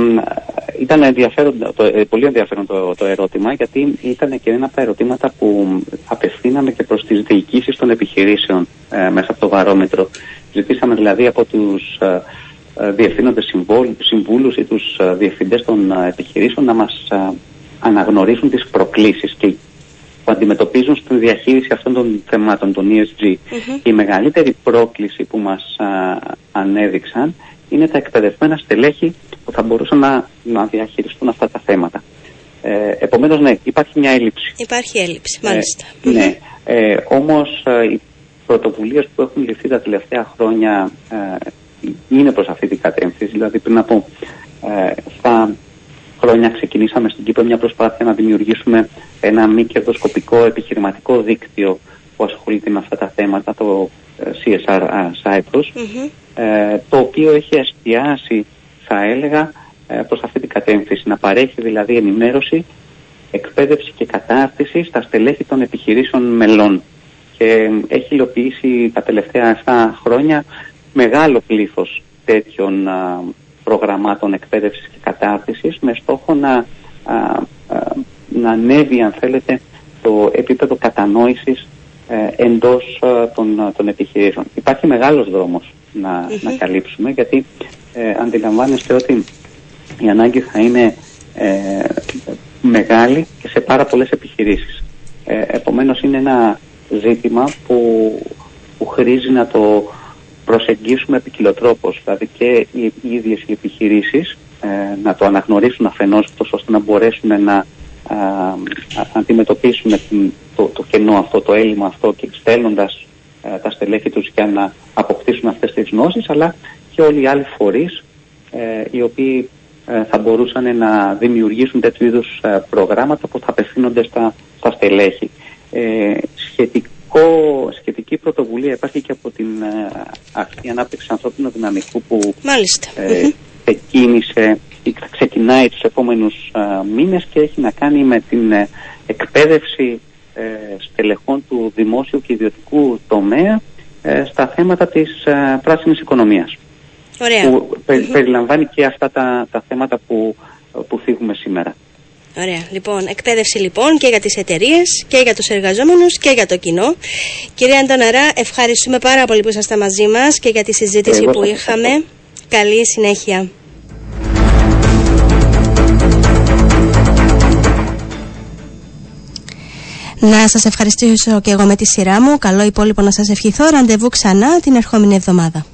ήταν ενδιαφέρον, το, ε, πολύ ενδιαφέρον το, το ερώτημα γιατί ήταν και ένα από τα ερωτήματα που απευθύναμε και προς τις διοικήσεις των επιχειρήσεων ε, μέσα από το βαρόμετρο. Ζητήσαμε δηλαδή από τους ε, ε διευθύνοντες συμβούλους ή τους ε, διευθυντές των επιχειρήσεων να μας αναγνωρίσουν τις προκλήσεις και που αντιμετωπίζουν στην διαχείριση αυτών των θεμάτων, των ESG. Η μεγαλύτερη πρόκληση που μας ανέδειξαν είναι τα εκπαιδευμένα στελέχη που θα μπορούσαν να, να διαχειριστούν αυτά τα θέματα. Ε, Επομένως, ναι, υπάρχει μια έλλειψη. Υπάρχει έλλειψη, ε, μάλιστα. Ε, ναι. Ε, Όμως ε, οι πρωτοβουλίες που έχουν ληφθεί τα τελευταία χρόνια ε, είναι προς αυτή την κατεύθυνση. Δηλαδή, πριν από ε, 7 χρόνια ξεκινήσαμε στην Κύπρο μια προσπάθεια να δημιουργήσουμε ένα μη κερδοσκοπικό επιχειρηματικό δίκτυο που ασχολείται με αυτά τα θέματα, το CSR Cyprus, ε, το οποίο έχει εστιάσει, θα έλεγα, ε, προς αυτή την κατεύθυνση. Να παρέχει δηλαδή ενημέρωση, εκπαίδευση και κατάρτιση στα στελέχη των επιχειρήσεων μελών. Και έχει υλοποιήσει τα τελευταία 7 χρόνια μεγάλο πλήθος τέτοιων προγραμμάτων εκπαίδευσης και κατάρτισης με στόχο να, α, να ανέβει, αν θέλετε, το επίπεδο κατανόησης ε, εντός ε, των, των επιχειρήσεων. Υπάρχει μεγάλος δρόμος να, να καλύψουμε γιατί ε, αντιλαμβάνεστε ότι η ανάγκη θα είναι ε, μεγάλη και σε πάρα πολλές επιχειρήσεις. Ε, επομένως είναι ένα ζήτημα που, που χρήζει να το προσεγγίσουμε επικοινωτρόπως, δηλαδή και οι, οι ίδιες οι επιχειρήσεις ε, να το αναγνωρίσουν αφενός ώστε να μπορέσουν να αντιμετωπίσουν το, το κενό αυτό, το έλλειμμα αυτό και στέλνοντας ε, τα στελέχη τους για να αποκτήσουν αυτές τις γνώσεις αλλά και όλοι οι άλλοι φορείς ε, οι οποίοι ε, θα μπορούσαν να δημιουργήσουν τέτοιου είδους ε, προγράμματα που θα απευθύνονται στα, στα στελέχη. Ε, σχετικό, σχετική πρωτοβουλία υπάρχει και από την Αρχή Ανάπτυξη Ανθρώπινου Δυναμικού που Μάλιστα. ξεκίνησε ή θα ξεκινάει τους επόμενους μήνες και έχει να κάνει με την εκπαίδευση στελεχών του δημόσιου και ιδιωτικού τομέα στα θέματα της πράσινης οικονομίας. Ωραία. που περιλαμβάνει και αυτά τα, τα θέματα που, που θίγουμε σήμερα. Ωραία. Λοιπόν, εκπαίδευση λοιπόν και για τις εταιρείες και για τους εργαζόμενους και για το κοινό. Κυρία Αντωναρά, ευχαριστούμε πάρα πολύ που είσαστε μαζί μας και για τη συζήτηση που είχαμε. Καλή συνέχεια. Να σας ευχαριστήσω και εγώ με τη σειρά μου. Καλό υπόλοιπο να σας ευχηθώ. Ραντεβού ξανά την ερχόμενη εβδομάδα.